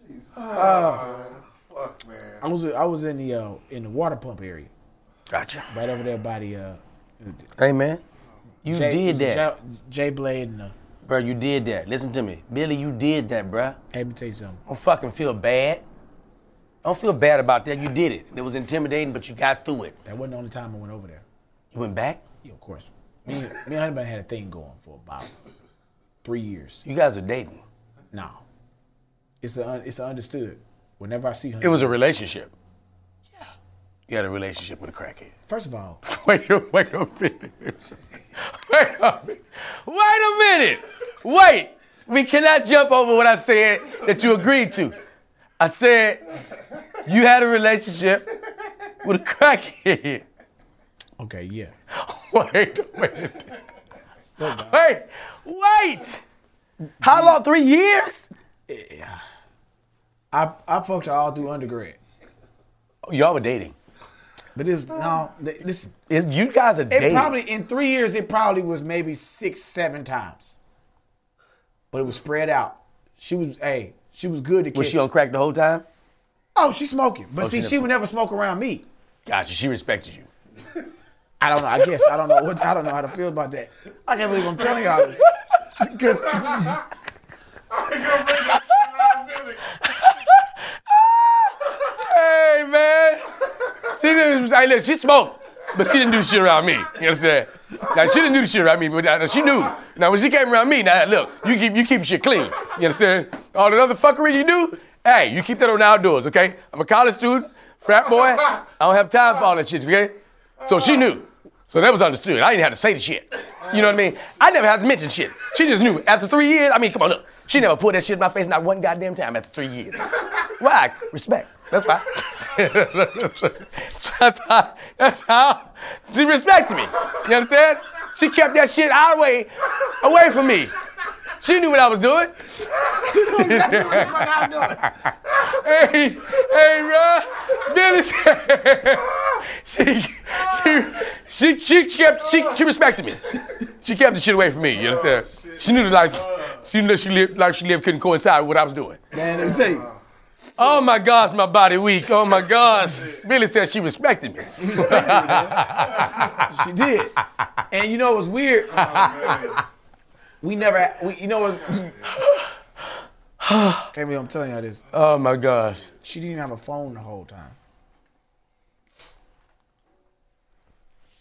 Jesus.
Fuck, man.
I was I was in the uh, in the water pump area,
Gotcha.
right over there by the uh,
Hey, man. You
J,
did that.
J, J Blade and uh,
Bro, you did that. Listen to me. Billy, you did that, bruh.
let me tell you something.
Don't fucking feel bad. Don't feel bad about that. You did it. It was intimidating, but you got through it.
That wasn't the only time I went over there.
You went back?
Yeah, of course. Me, and- me and Honey had a thing going for about three years.
You guys are dating.
No, it's a, it's a understood. Whenever I see Honey,
It was a relationship.
yeah.
You had a relationship with a crackhead.
First of all,
Wait wait a minute. Wait a minute. Wait a minute. Wait. We cannot jump over what I said that you agreed to. I said you had a relationship with a crackhead.
okay, yeah.
Wait minute. Wait. Wait. How long? Three years? Yeah.
I I fucked her all through undergrad, oh,
Y'all were dating.
but it was no. th- Listen,
Is you guys are
it
dating?
probably in three years it probably was maybe six seven times, but it was spread out. She was hey, she was good to kiss.
was she on crack the whole time?
oh, she smoking, but
Oh,
see,
she
she,
never
would never smoke around me.
Gotcha. She respected you.
I don't know. I guess I don't know. What, I don't know how to feel about that. I can't believe I'm telling y'all this because
Hey man, she didn't. Hey, look, she smoked, but she didn't do shit around me. You understand? Now she didn't do the shit around me, but uh, she knew. Now when she came around me, now look, you keep you keep shit clean. You understand? All the other fuckery you do, hey, you keep that on outdoors, okay? I'm a college student, frat boy. I don't have time for all that shit, okay? So she knew. So that was understood. I didn't have to say the shit. You know what I mean? I never had to mention shit. She just knew. After three years, I mean, come on, look. She never put that shit in my face not one goddamn time after three years. Why? Respect. That's why. that's how. That's how. She respected me. You understand? She kept that shit out of the way, away from me. She knew what I was doing. She knew what I was doing. hey, hey, bro. Billy she, she, she, she kept, she, she respected me. She kept the shit away from me. You understand? She knew the life, she knew she lived, life she lived couldn't coincide with what I was doing.
man, let me tell you,
Oh my gosh, my body weak. Oh my gosh. Billy said she respected me.
she did. And you know it was weird? Oh, we never. We, you know what? Can't I'm telling y'all this.
Oh my gosh.
She didn't even have a phone the whole time.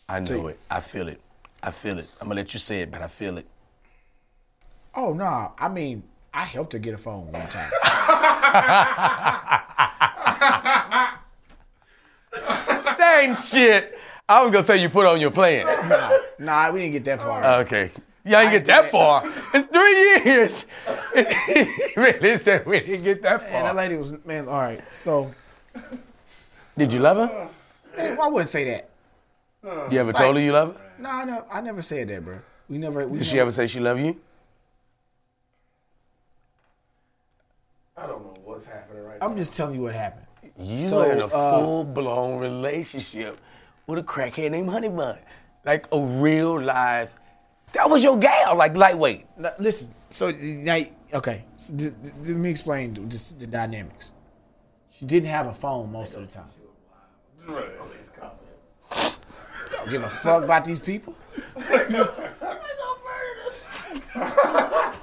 I know it. I feel it. I feel it. I'm gonna let you say it, but I feel it.
Oh no! I mean, I helped her get a phone one time.
Same shit. I was gonna say you put on your plan.
nah, nah we didn't get that far.
Okay. Y'all didn't get that far. It's three years. really said we didn't get that far.
and that lady was man. All right, so
Did you love her?
eh, I wouldn't say that.
You ever told her you love her?
No, I never, I never said that, bro. We never. We
Did she ever say she love you?
I don't know what's happening right now.
I'm just telling you what happened.
You
So,
in a
uh,
full blown relationship with a crackhead named Honey Bun. Like a real life. That was your gal, like lightweight.
Now, listen. So now, okay. So, th- th- let me explain the, the, the dynamics. She didn't have a phone most of the time.
Right.
Don't give a fuck about these people.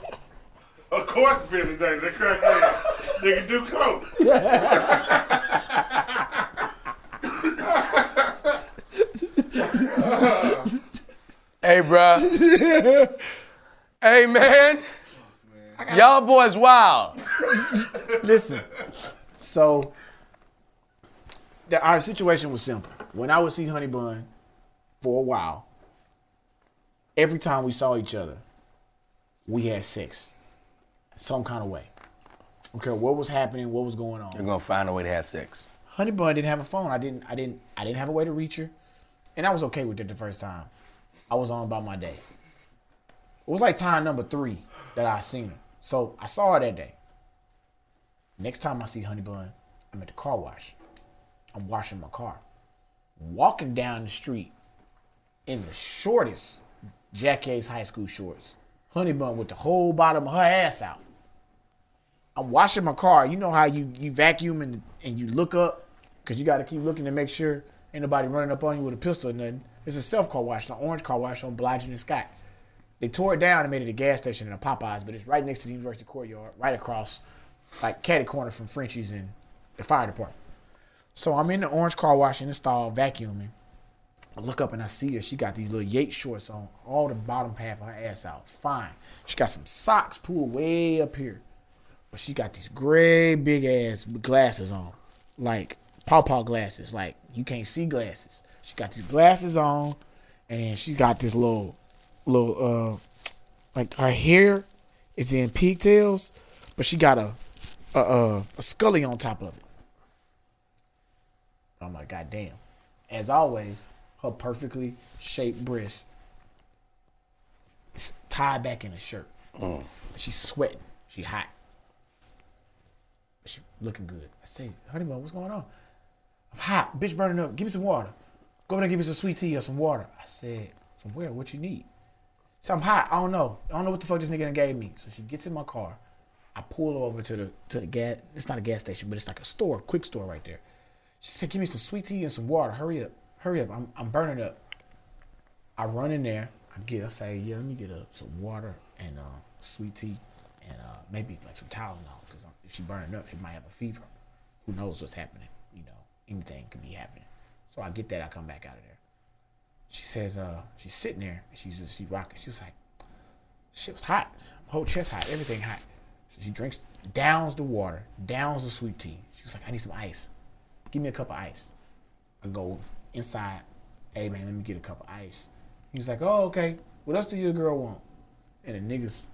Of course, Billy Davis, that crackhead. Nigga do coke.
Hey, bruh. hey, man. Y'all boys wild.
Listen. So, the, our situation was simple. When I would see Honey Bun for a while, every time we saw each other, we had sex, some kind of way. Okay, what was happening? What was going on?
You're gonna find a way to have sex.
Honey Bun didn't have a phone. I didn't. I didn't. I didn't have a way to reach her, and I was okay with it the first time. I was on about my day. It was like time number three that I seen her. So I saw her that day. Next time I see Honey Bun, I'm at the car wash. I'm washing my car. Walking down the street in the shortest Jack Yates high school shorts. Honey Bun with the whole bottom of her ass out. I'm washing my car. You know how you, you vacuum and, and you look up because you got to keep looking to make sure ain't nobody running up on you with a pistol or nothing. It's a self car wash, an orange car wash on Blodgett and Scott. They tore it down and made it a gas station and a Popeyes, but it's right next to the University Courtyard, right across, like catty corner from Frenchie's and the fire department. So I'm in the orange car wash in the stall vacuuming. I look up and I see her. She got these little Yates shorts on, all the bottom half of her ass out. Fine. She got some socks pulled way up here. But she got these gray big ass glasses on. Like pawpaw glasses. Like you can't see glasses. She got these glasses on and then she got this little little uh like her hair is in pigtails, but she got a a, a, a scully on top of it. I'm like, God damn. As always, her perfectly shaped breast tied back in a shirt. But she's sweating. She hot. Looking good. I say, honey bun, what's going on? I'm hot. Bitch burning up. Give me some water. Go over there and give me some sweet tea or some water. I said, from where? What you need? So I'm hot. I don't know. I don't know what the fuck this nigga done gave me. So she gets in my car. I pull over to the to the gas. It's not a gas station, but it's like a store, quick store right there. She said, "Give me some sweet tea and some water. Hurry up, hurry up. I'm I'm burning up." I run in there. I get. I say, "Yeah, let me get a, some water and uh, sweet tea and uh, maybe like some Tylenol because if she burning up, she might have a fever. Who knows what's happening? You know, anything could be happening." So I get that. I come back out of there. She says, uh, she's sitting there. She's just, she rocking. She was like, shit was hot. Whole chest hot. Everything hot. So she drinks, downs the water, downs the sweet tea. She was like, I need some ice. Give me a cup of ice. I go inside. Hey man, let me get a cup of ice. He was like, Oh, okay. What else does your girl want? And the niggas,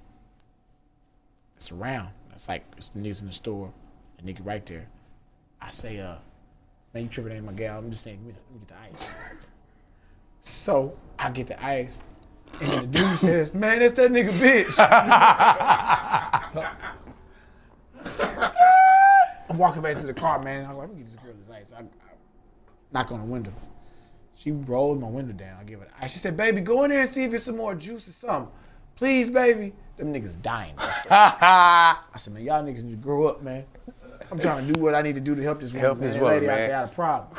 it's around. It's like it's the niggas in the store. The nigga right there. I say, uh, man, you tripping ain't my gal. I'm just saying, let me, let me get the ice. So I get the ice, and the dude says, "Man, that's that nigga bitch." I'm walking back to the car, man. I was like, "Let me get this girl this ice." I, I knock on the window. She rolled my window down. I give it. the ice. She said, "Baby, go in there and see if it's some more juice or something, please, baby." Them niggas dying. I said, "Man, y'all niggas need to grow up, man." I'm trying to do what I need to do to help this woman.
Help
man.
this woman,
lady out
man.
there had a problem.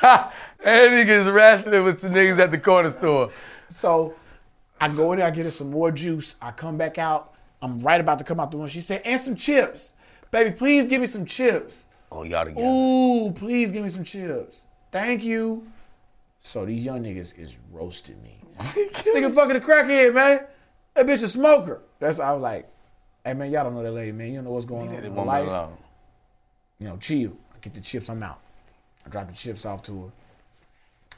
That nigga is rationing with some niggas at the corner store.
So I go in there, I get her some more juice. I come back out. I'm right about to come out the room. She said, and some chips. Baby, please give me some chips.
Oh, y'all together.
Ooh, please give me some chips. Thank you. So these young niggas is roasting me. this nigga fucking a crackhead, man. That bitch a smoker. That's I was like, hey man, y'all don't know that lady, man. You don't know what's going on in her life.
alone.
You know, chill. I get the chips, I'm out. I drop the chips off to her.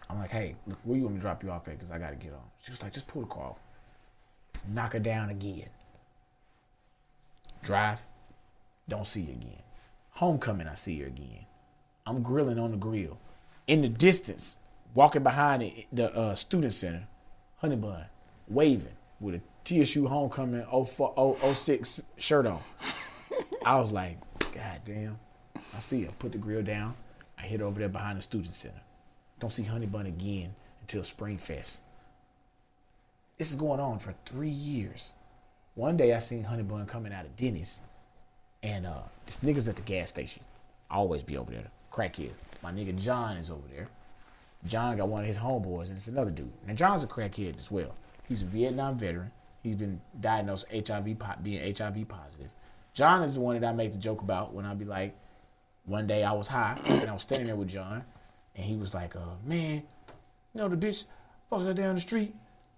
I'm like, hey, look, where you want me to drop you off at? Because I got to get on. She was like, just pull the car off. Knock her down again. Drive. Don't see her again. Homecoming, I see her again. I'm grilling on the grill. In the distance, walking behind the, the uh, student center, Honey Bun, waving with a TSU homecoming 04 06 shirt on. I was like, God damn. I see her. Put the grill down. I hit over there behind the student center. Don't see Honey Bun again until Spring Fest. This is going on for three years. One day I seen Honey Bun coming out of Denny's, and uh, this nigga's at the gas station. I always be over there. Crackhead. My nigga John is over there. John got one of his homeboys, and it's another dude. Now John's a crackhead as well. He's a Vietnam veteran. He's been diagnosed HIV being HIV positive. John is the one that I make the joke about when I be like, one day I was high and I was standing there with John, and he was like, uh, "Man, you know the bitch fucked her down the street,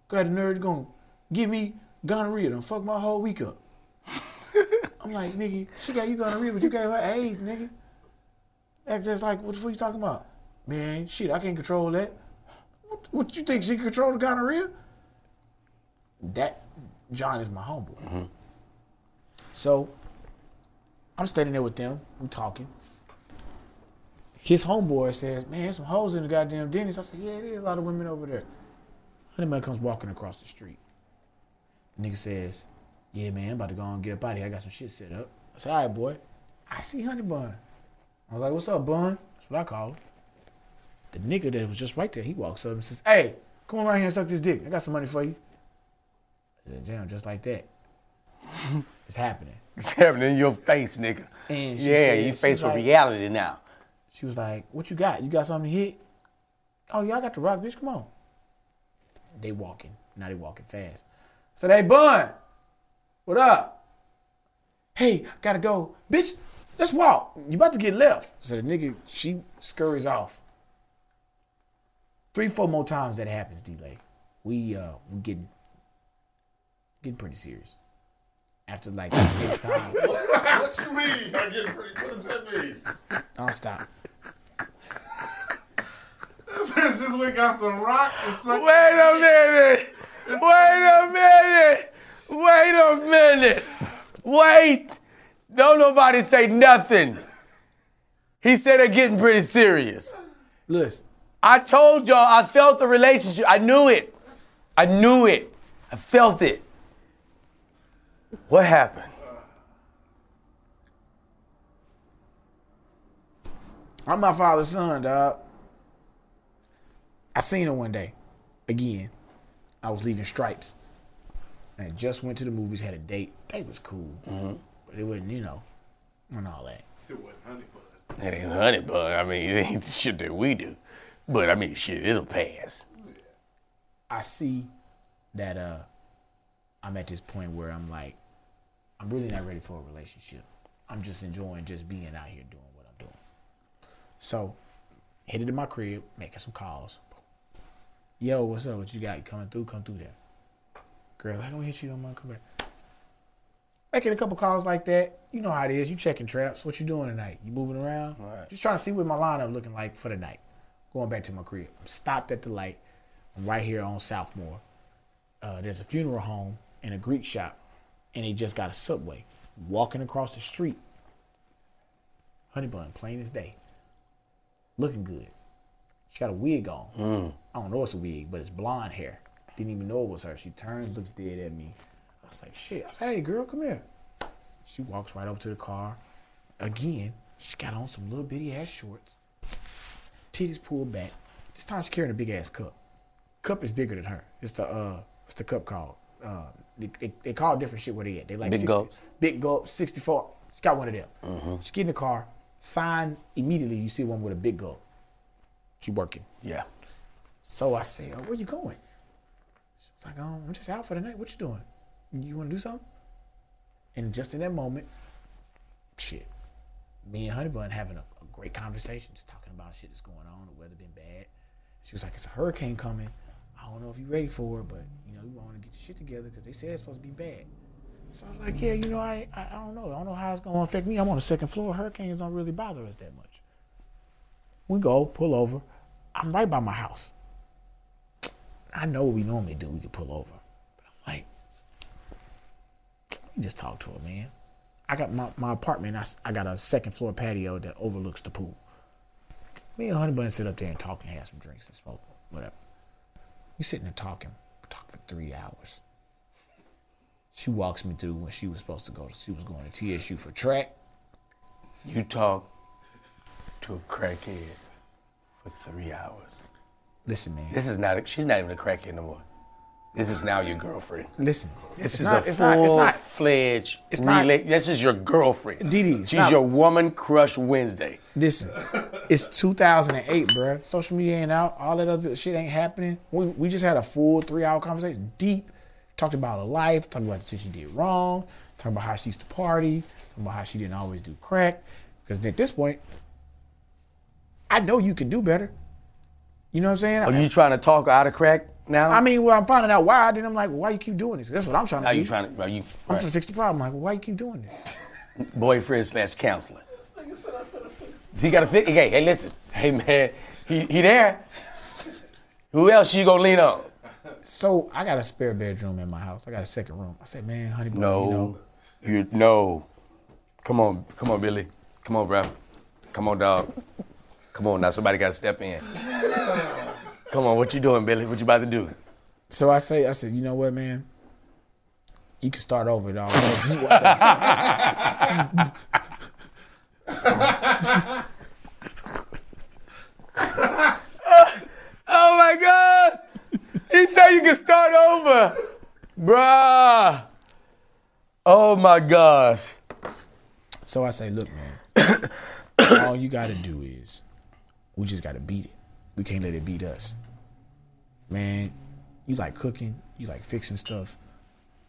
got the nerve to go give me gonorrhea, done fuck my whole week up." I'm like, nigga, she got you gonorrhea, but you gave her AIDS, nigga. That's just like, what the fuck you talking about? Man, shit, I can't control that. What, what you think she can control the gonorrhea? That John is my homeboy. Mm-hmm. So I'm standing there with them. We talking. His homeboy says, "Man, there's some hoes in the goddamn Denny's." I said, "Yeah, it is a lot of women over there." Honey man comes walking across the street. The nigga says, "Yeah, man, I'm about to go and get up out of here. I got some shit set up." I said, "All right, boy." I see Honey Bun. I was like, "What's up, Bun?" That's what I call him. The nigga that was just right there, he walks up and says, "Hey, come on right here and suck this dick. I got some money for you." I said, "Damn, just like that." it's happening.
It's happening in your face, nigga.
And
yeah,
said-
you face with
like-
reality now.
She was like, "What you got? You got something to hit?" Oh, yeah, I got the rock, bitch. Come on. They walking. Now they walking fast. I said, "Hey, Bun, what up? Hey, gotta go, bitch. Let's walk. You about to get left." So the nigga, she scurries off. Three, four more times that happens, D'lai. We uh, we getting getting pretty serious. After like the next time,
what you mean? I get pretty. What does that mean?
don't stop.
Bitch just went got some rock and sucked.
Wait a minute. Wait a minute. Wait a minute. Wait. Don't nobody say nothing. He said they're getting pretty serious.
Listen.
I told y'all I felt the relationship. I knew it. I knew it. I felt it. What happened?
I'm my father's son, dog. I seen her one day. Again. I was leaving Stripes. And just went to the movies, had a date. Date was cool. Mm-hmm. But it wasn't, you know, and all that.
It wasn't honey bun.
It ain't honey bug. I mean, it ain't the shit that we do. But I mean, shit, it'll pass.
I see that uh I'm at this point where I'm like, I'm really not ready for a relationship. I'm just enjoying just being out here doing what I'm doing. So, headed to my crib, making some calls. Yo, what's up? What you got? You coming through? Come through there. Girl, can we hit you? I'm gonna come back. Making a couple calls like that. You know how it is. You checking traps. What you doing tonight? You moving around?
Right.
Just trying to see what my lineup looking like for the night. Going back to my crib. I'm stopped at the light. I'm right here on Southmore. Uh, there's a funeral home and a Greek shop, and they just got a subway. Walking across the street. Honey bun, plain as day. Looking good. She got a wig on. I don't know it's a wig, but it's blonde hair. Didn't even know it was her. She turns, looks dead at me. I was like, shit. I said, hey, girl, come here. She walks right over to the car. Again, she got on some little bitty ass shorts. Titties pulled back. This time she's carrying a big ass cup. Cup is bigger than her. It's the uh, what's the cup called? Uh, they, they, they call different shit where they at. They like
Big
60
gulps.
Big gulp, 64. She got one of them. She get in the car, sign immediately. You see one with a big gulp. She working.
Yeah.
So I say, oh, where you going? She's like, oh, I'm just out for the night. What you doing? You want to do something? And just in that moment, shit, me and Honey Bun having a great conversation, just talking about shit that's going on. The weather been bad. She was like, it's a hurricane coming. I don't know if you're ready for it, but you know, you want to get your shit together because they said it's supposed to be bad. So I was like, yeah, you know, I, I I don't know. I don't know how it's gonna affect me. I'm on the second floor. Hurricanes don't really bother us that much. We go, pull over. I'm right by my house. I know what we normally do. We could pull over. But I'm like, let me just talk to her, man. I got my, my apartment. I got a second floor patio that overlooks the pool. Me and Honey Bun sit up there and talk and have some drinks and smoke, whatever. We sitting there talking. Talk for three hours. She walks me through when she was supposed to go. She was going to TSU for track.
You talk to a crackhead for three hours.
Listen, man.
This is not. A, she's not even a crackhead no more. This is now your girlfriend.
Listen.
This is
not,
a
it's not, it's not,
full-fledged
it's not-
rela- This is your girlfriend.
Dee,
She's
not-
your woman crush Wednesday.
Listen, it's 2008, bruh. Social media ain't out. All that other shit ain't happening. We, we just had a full three hour conversation, deep. Talked about her life, talked about the shit she did wrong, talking about how she used to party, talking about how she didn't always do crack. Because at this point, I know you can do better. You know what I'm saying?
Are you trying to talk out of crack now?
I mean, well, I'm finding out why. Then I'm like, well, why you keep doing this? That's what I'm trying to
are
do.
you trying to? Are you
I'm trying to fix the problem. I'm like, well, why you keep doing this?
boyfriend slash counselor?
This nigga said I'm finna fix
He got to fix. Hey, hey, listen. Hey, man, he he there. Who else you gonna lean on?
So I got a spare bedroom in my house. I got a second room. I said, man, honey, bun,
No,
you know,
you no. Come on, come on, Billy. Come on, bro. Come on, dog. Come on now. Somebody got to step in. Come on, what you doing, Billy? What you about to do?
So I say, I said, you know what, man? You can start over, dog. This what-
Oh my gosh! He said you can start over, bruh. Oh my gosh.
so I say, look, man. all you got to do is, we just got to beat it. We can't let it beat us. Man, you like cooking. You like fixing stuff.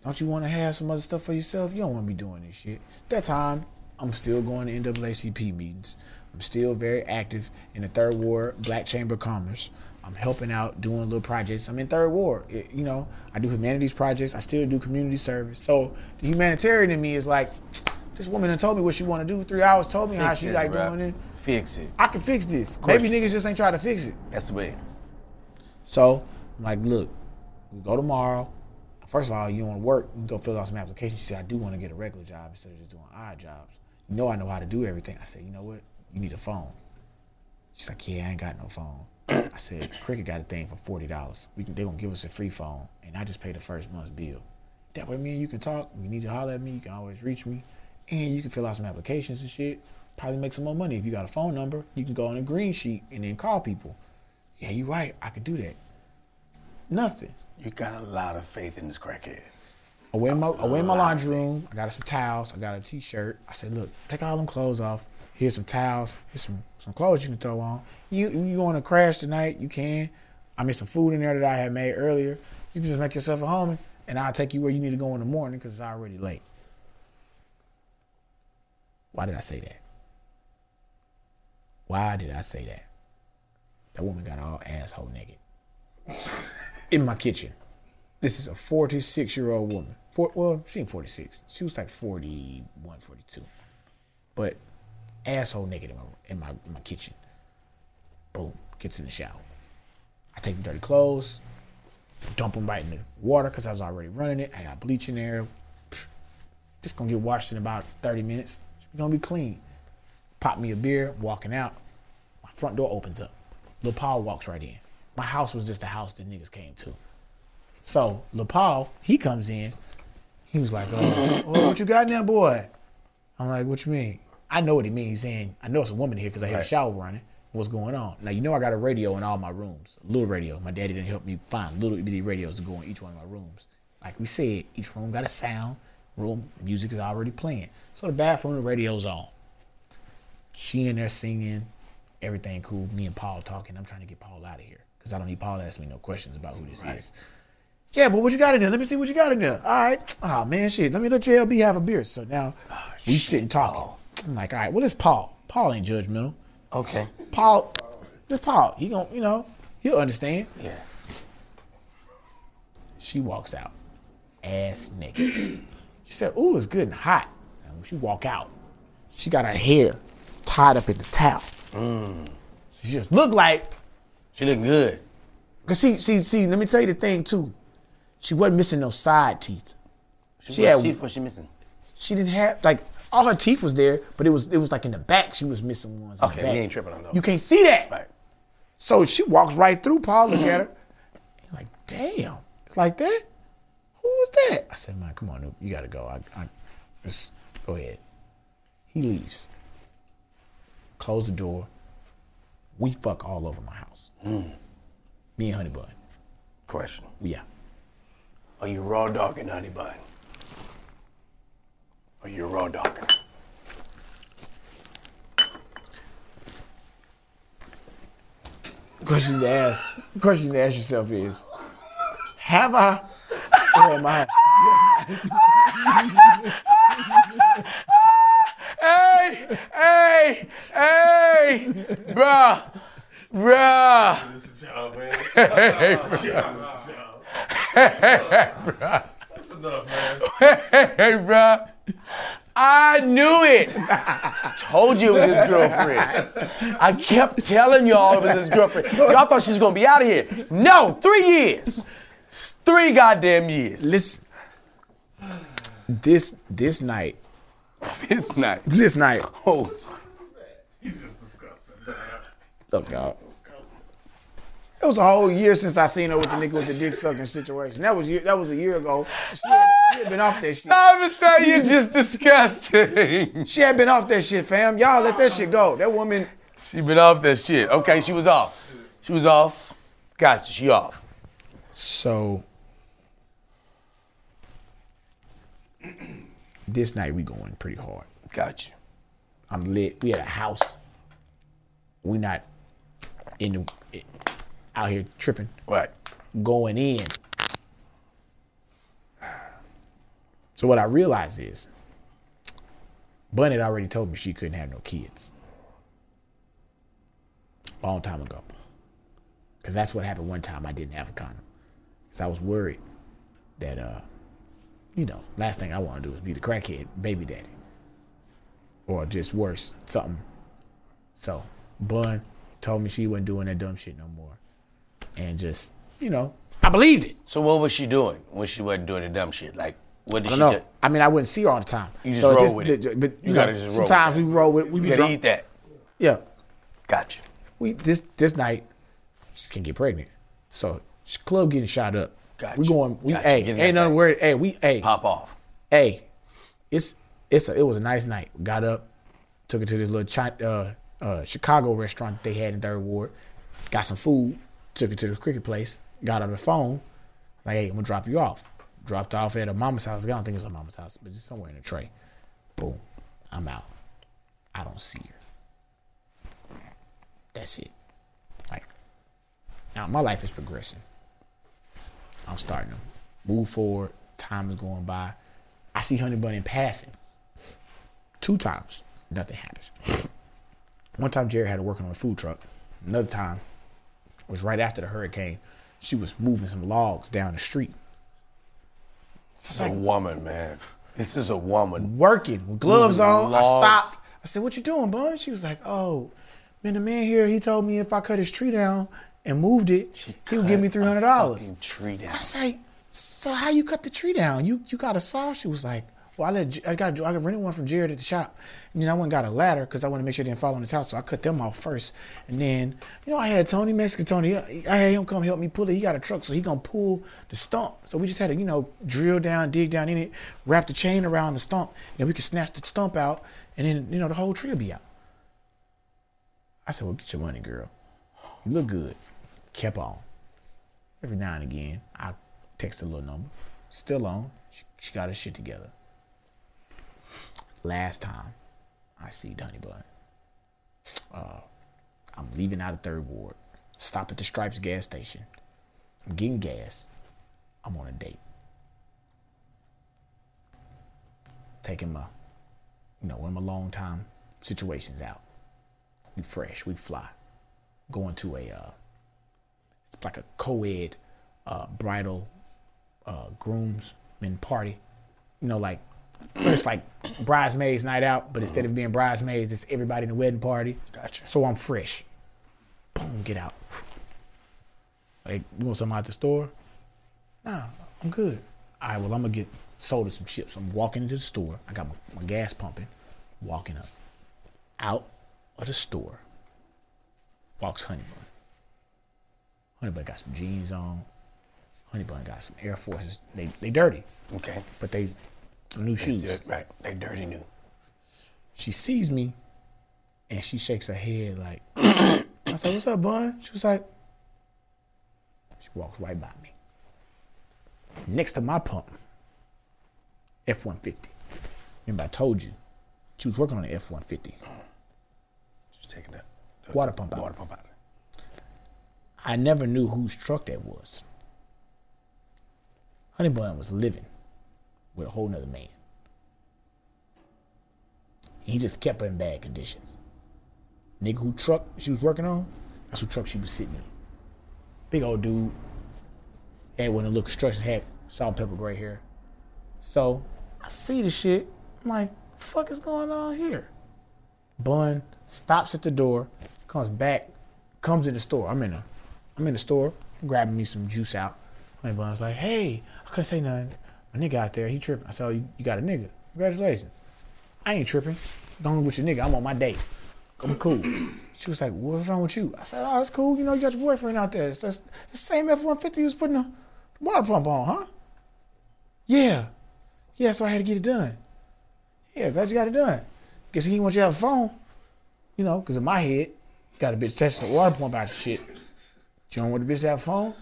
Don't you want to have some other stuff for yourself? You don't want to be doing this shit. That time, I'm still going to NAACP meetings. I'm still very active in the Third Ward Black Chamber of Commerce. I'm helping out, doing little projects. I'm in Third Ward. It- you know, I do humanities projects. I still do community service. So the humanitarian in me is like, this woman done told me what she want to do. Three hours told me how she
this,
like
bruh.
doing it.
Fix it.
I can fix this. Maybe niggas just ain't trying to fix it.
That's the way.
So I'm like, look, we go tomorrow. First of all, you want to work, you go fill out some applications. She said, I do want to get a regular job instead of just doing odd jobs. You know I know how to do everything. I said, you know what? You need a phone. She's like, yeah, I ain't got no phone. I said, Cricket got a thing for forty dollars. We can they gonna give us a free phone, and I just pay the first month's bill. That way, me and you can talk. If you need to holler at me, you can always reach me, and you can fill out some applications and shit. Probably make some more money if you got a phone number. You can go on a green sheet and then call people. Yeah, you're right. I could do that. Nothing.
You got a lot of faith in this crackhead.
I went in my, I went in my laundry room. I got some towels. I got a t-shirt. I said, look, take all them clothes off. Here's some towels. Here's some, some clothes you can throw on. You you want to crash tonight? You can. I made some food in there that I had made earlier. You can just make yourself a homie, and I'll take you where you need to go in the morning because it's already late. Why did I say that? Why did I say that? That woman got all asshole naked in my kitchen. This is a 46 year old woman. Well, she ain't 46. She was like 41, 42. But asshole naked in my, in my, in my kitchen. Boom. Gets in the shower. I take the dirty clothes, dump them right in the water because I was already running it. I got bleach in there. Just gonna get washed in about 30 minutes. It's gonna be clean. Pop me a beer, walking out. Front door opens up. Lil Paul walks right in. My house was just a house that niggas came to. So Lil Paul, he comes in. He was like, oh, oh, what you got now, boy? I'm like, what you mean? I know what he means. He's saying, I know it's a woman here because I hear the
Right.
shower running. What's going on? Now, you know I got a radio in all my rooms. A little radio. My daddy didn't help me find little bitty radios to go in each one of my rooms. Like we said, each room got a sound. Room music is already playing. So the bathroom, the radio's on. She in there singing, everything cool. Me and Paul talking. I'm trying to get Paul out of here because I don't need Paul to ask me no questions about who this is. Yeah, but what you got in there? Let me see what you got in there. All right. Oh man, shit. Let me let your LB have a beer. So now oh, we sitting talking. Oh. I'm like, all right, well, it's Paul. Paul ain't judgmental.
Okay.
Paul, this Paul. He gon' you know, he'll understand.
Yeah.
She walks out, ass naked. She said, "Ooh, it's good and hot." And when she walk out, she got her hair tied up in the towel. Mm. She just looked like
She looked good.
Cause see, see, see. Let me tell you the thing too. She wasn't missing no side teeth.
She,
She
what
had-
teeth was she missing?
She didn't have like all her teeth was there, but it was it was like in the back. She was missing ones.
Okay, you ain't tripping on those.
You can't see that.
Right.
So she walks right through Paul. Look at her. Like, damn, it's like that. Who was that? I said, man, come on, you gotta go. I, I just go ahead. He leaves. Close the door. We fuck all over my house. Hmm. Me and Honey Bun.
Question.
Yeah.
Are you raw dogging honey bun? Are you raw dogging?
question to ask question to ask yourself is have I or am I
Hey, hey, hey, bruh, bruh.
This is y'all, man. Hey, That's enough, man.
Hey, bruh. I knew it. Told you it was his girlfriend. I kept telling y'all it was his girlfriend. Y'all thought she was gonna be out of here. No, three years. Three goddamn years.
listen this this night
This night.
this night
Oh,
He's just disgusting, man.
look y'all it was a whole year since I seen her with the nigga with the dick sucking situation. That was year, that was a year ago. She had, she had been off that shit.
I'm gonna say you're just disgusting.
She had been off that shit, fam. Y'all let that shit go. That woman,
She been off that shit. Okay, she was off. She was off. Gotcha. She off.
So this night we going pretty hard.
Gotcha.
I'm lit. We at a house. We not in the out here tripping.
Right.
Going in. So what I realized is Bun had already told me she couldn't have no kids. Long time ago. Cause that's what happened one time I didn't have a condom. Cause I was worried that uh, you know, last thing I want to do is be the crackhead baby daddy. Or just worse, something. So Bun told me she wasn't doing that dumb shit no more. And just, you know, I believed it.
So what was she doing when she wasn't doing the dumb shit? Like, what did
I
she do?
I mean, I wouldn't see her all the time.
You just
so
roll
this-
with it.
th- But you,
You
know,
gotta just roll
sometimes we roll with. We be
You gotta
drunk.
eat that.
Yeah.
Gotcha.
We this this night she can get pregnant. So club getting shot up.
Gotcha.
We going. We
Gotcha.
hey ain't nothing worried. Hey we hey
Pop off.
hey. It's it's a, it was a nice night. Got up, took it to this little China, uh, uh, Chicago restaurant that they had in Third Ward. Got some food. Took it to the cricket place. Got on the phone. Like hey, I'm gonna drop you off. Dropped off at a mama's house. I don't think it was a mama's house, but just somewhere in the tray. Boom. I'm out. I don't see her. That's it. Like now my life is progressing. I'm starting to move forward. Time is going by. I see Honey Bun in passing. Two times. Nothing happens. One time Jerry had to work on a food truck. Another time was right after the hurricane. She was moving some logs down the street.
This is a woman, man. This is a woman.
working with gloves on.
Logs.
I stopped. I said, "What you doing, bud?" She was like, "Oh, man, the man here, he told me if I cut his tree down and moved it, he would give me three hundred dollars."
Tree down.
I say, "So how you cut the tree down? You you got a saw?" She was like, "Well, I let I got I rented one from Jared at the shop, and then I went and got a ladder because I wanted to make sure it didn't fall on his house. So I cut them off first, and then you know I had Tony Mexican Tony. Uh, I had him come help me pull it. He got a truck, so he gonna pull the stump. So we just had to you know drill down, dig down in it, wrap the chain around the stump, and we could snatch the stump out, and then you know the whole tree will be out." I said, "Well, get your money, girl. You look good." Kept on every now and again, I text a little number. Still on. She, she got her shit together. Last time I see Honey Bun, uh, I'm leaving out of Third Ward. Stop at the Stripes gas station. I'm getting gas. I'm on a date. Taking my, you know, one of my long time situations out. We fresh. We fly. Going to a uh, like a co-ed uh, bridal uh, groomsmen party. You know, like it's like bridesmaids night out, but instead of being bridesmaids, it's everybody in the wedding party.
Gotcha.
So I'm fresh. Boom, get out. Like, you want something out the store? Nah, I'm good. All right, well, I'm gonna get sold some chips. I'm walking into the store. I got my, my gas pumping. Walking up. Out of the store walks Honey Bun. Honey Bun got some jeans on. Honey Bun got some Air Forces. They they dirty,
Okay.
but they some new shoes.
Right. They dirty new.
She sees me, and she shakes her head like, I said, "What's up, Bun?" She was like, she walks right by me. Next to my pump, F one fifty. Remember I told you, she was working on the F one fifty
She's taking that.
water pump out.
Water pump out.
I never knew whose truck that was. Honey Bun was living with a whole nother man. He just kept her in bad conditions. Nigga who truck she was working on, that's who truck she was sitting in. Big old dude. Had one of the construction had salt and pepper gray hair. So I see the shit. I'm like, fuck is going on here? Bun stops at the door, comes back, comes in the store. I'm in a, I'm in the store, grabbing me some juice out. My Bun's like, hey, I couldn't say nothing. My nigga out there, he tripping. I said, oh, you, you got a nigga. Congratulations. I ain't tripping. Going with your nigga. I'm on my date. I'm cool. She was like, what's wrong with you? I said, oh, it's cool. You know, you got your boyfriend out there. It's, the same F-150 you was putting the water pump on, huh? Yeah. Yeah, so I had to get it done. Yeah, glad you got it done. Guess he didn't want you to have a phone. You know, because in my head, got a bitch testing the water pump out your shit. You don't want the bitch to have a phone?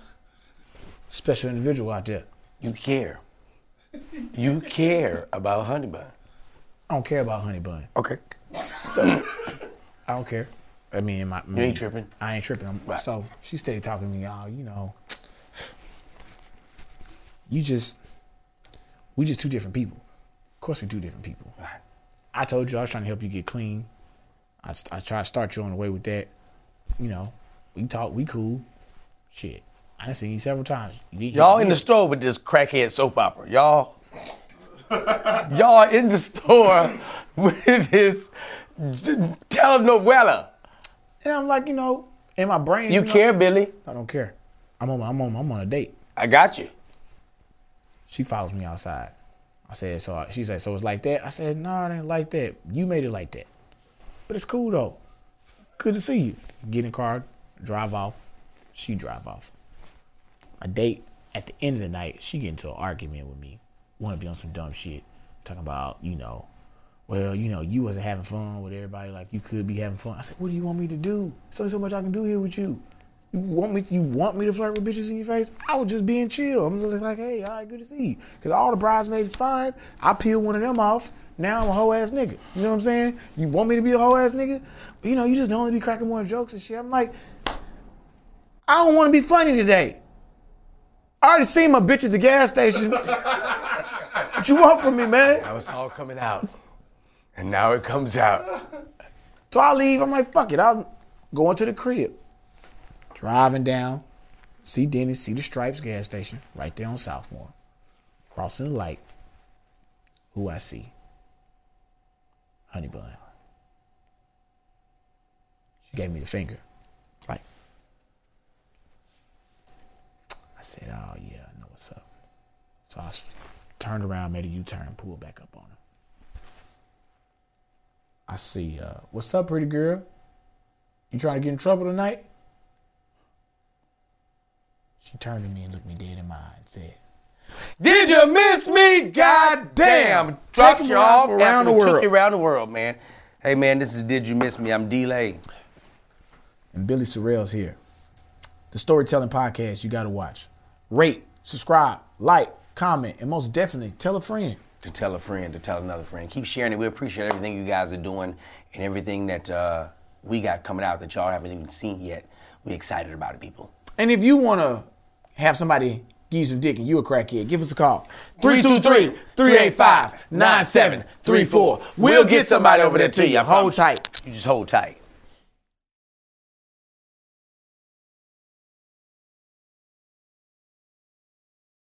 Special individual out there.
You care. You care about honey bun.
I don't care about honey bun.
Okay.
So I don't care. I mean, my
You ain't tripping.
I ain't tripping. I'm,
Right.
So she steady talking to me, oh, you know, you just, we just two different people. Of course, we two different people.
Right.
I told you I was trying to help you get clean. I, I try to start you on the way with that. You know, we talk, we cool. Shit, I seen you several times. You-
Y'all in
you-
the store with this crackhead soap opera. Y'all. Y'all in the store with this telenovela.
And I'm like, you know, in my brain,
You
know,
care, Billy?
I don't care. I'm on, I'm on, I'm on a date.
I got you.
She follows me outside. I said, so she said, so it's like that. I said, no, it ain't like that. You made it like that, but it's cool though. Good to see you. Get in the car, drive off. She drive off. A date. At the end of the night, she get into an argument with me. Want to be on some dumb shit, talking about you know, well, you know, you wasn't having fun with everybody like you could be having fun. I said, what do you want me to do? Only so much I can do here with you. You want me? You want me to flirt with bitches in your face? I was just being chill. I'm just like, hey, all right, good to see you. Cause all the bridesmaids fine. I peel one of them off. Now I'm a whole ass nigga. You know what I'm saying? You want me to be a whole ass nigga? You know, you just don't be cracking more jokes and shit. I'm like, I don't want to be funny today. I already seen my bitch at the gas station. what you want from me, man?
Now it's all coming out. And now it comes out.
So I leave. I'm like, fuck it. I'm going to the crib. Driving down, see Dennis, see the Stripes gas station right there on Southmore. Crossing the light. Who I see? Honey Bun. She gave me the finger. I said, oh yeah, I know what's up. So I turned around, made a U-turn, pulled back up on her. I see, uh, what's up, pretty girl? You trying to get in trouble tonight? She turned to me and looked me dead in my eye and said,
Did you miss me? God damn. Dropped you off
around the world.
you around the world, man. Hey, man, this is Did You Miss Me? I'm D'lai.
and Billy Sorrells here. The storytelling podcast you got to watch. Rate, subscribe, like, comment, and most definitely tell a friend.
To tell a friend, to tell another friend. Keep sharing it. We appreciate everything you guys are doing and everything that uh, we got coming out that y'all haven't even seen yet. We excited about it, people.
And if you want to have somebody give you some dick and you a crackhead, give us a call. 323-385-9734. We'll get somebody over there to you. Hold tight.
You just hold tight.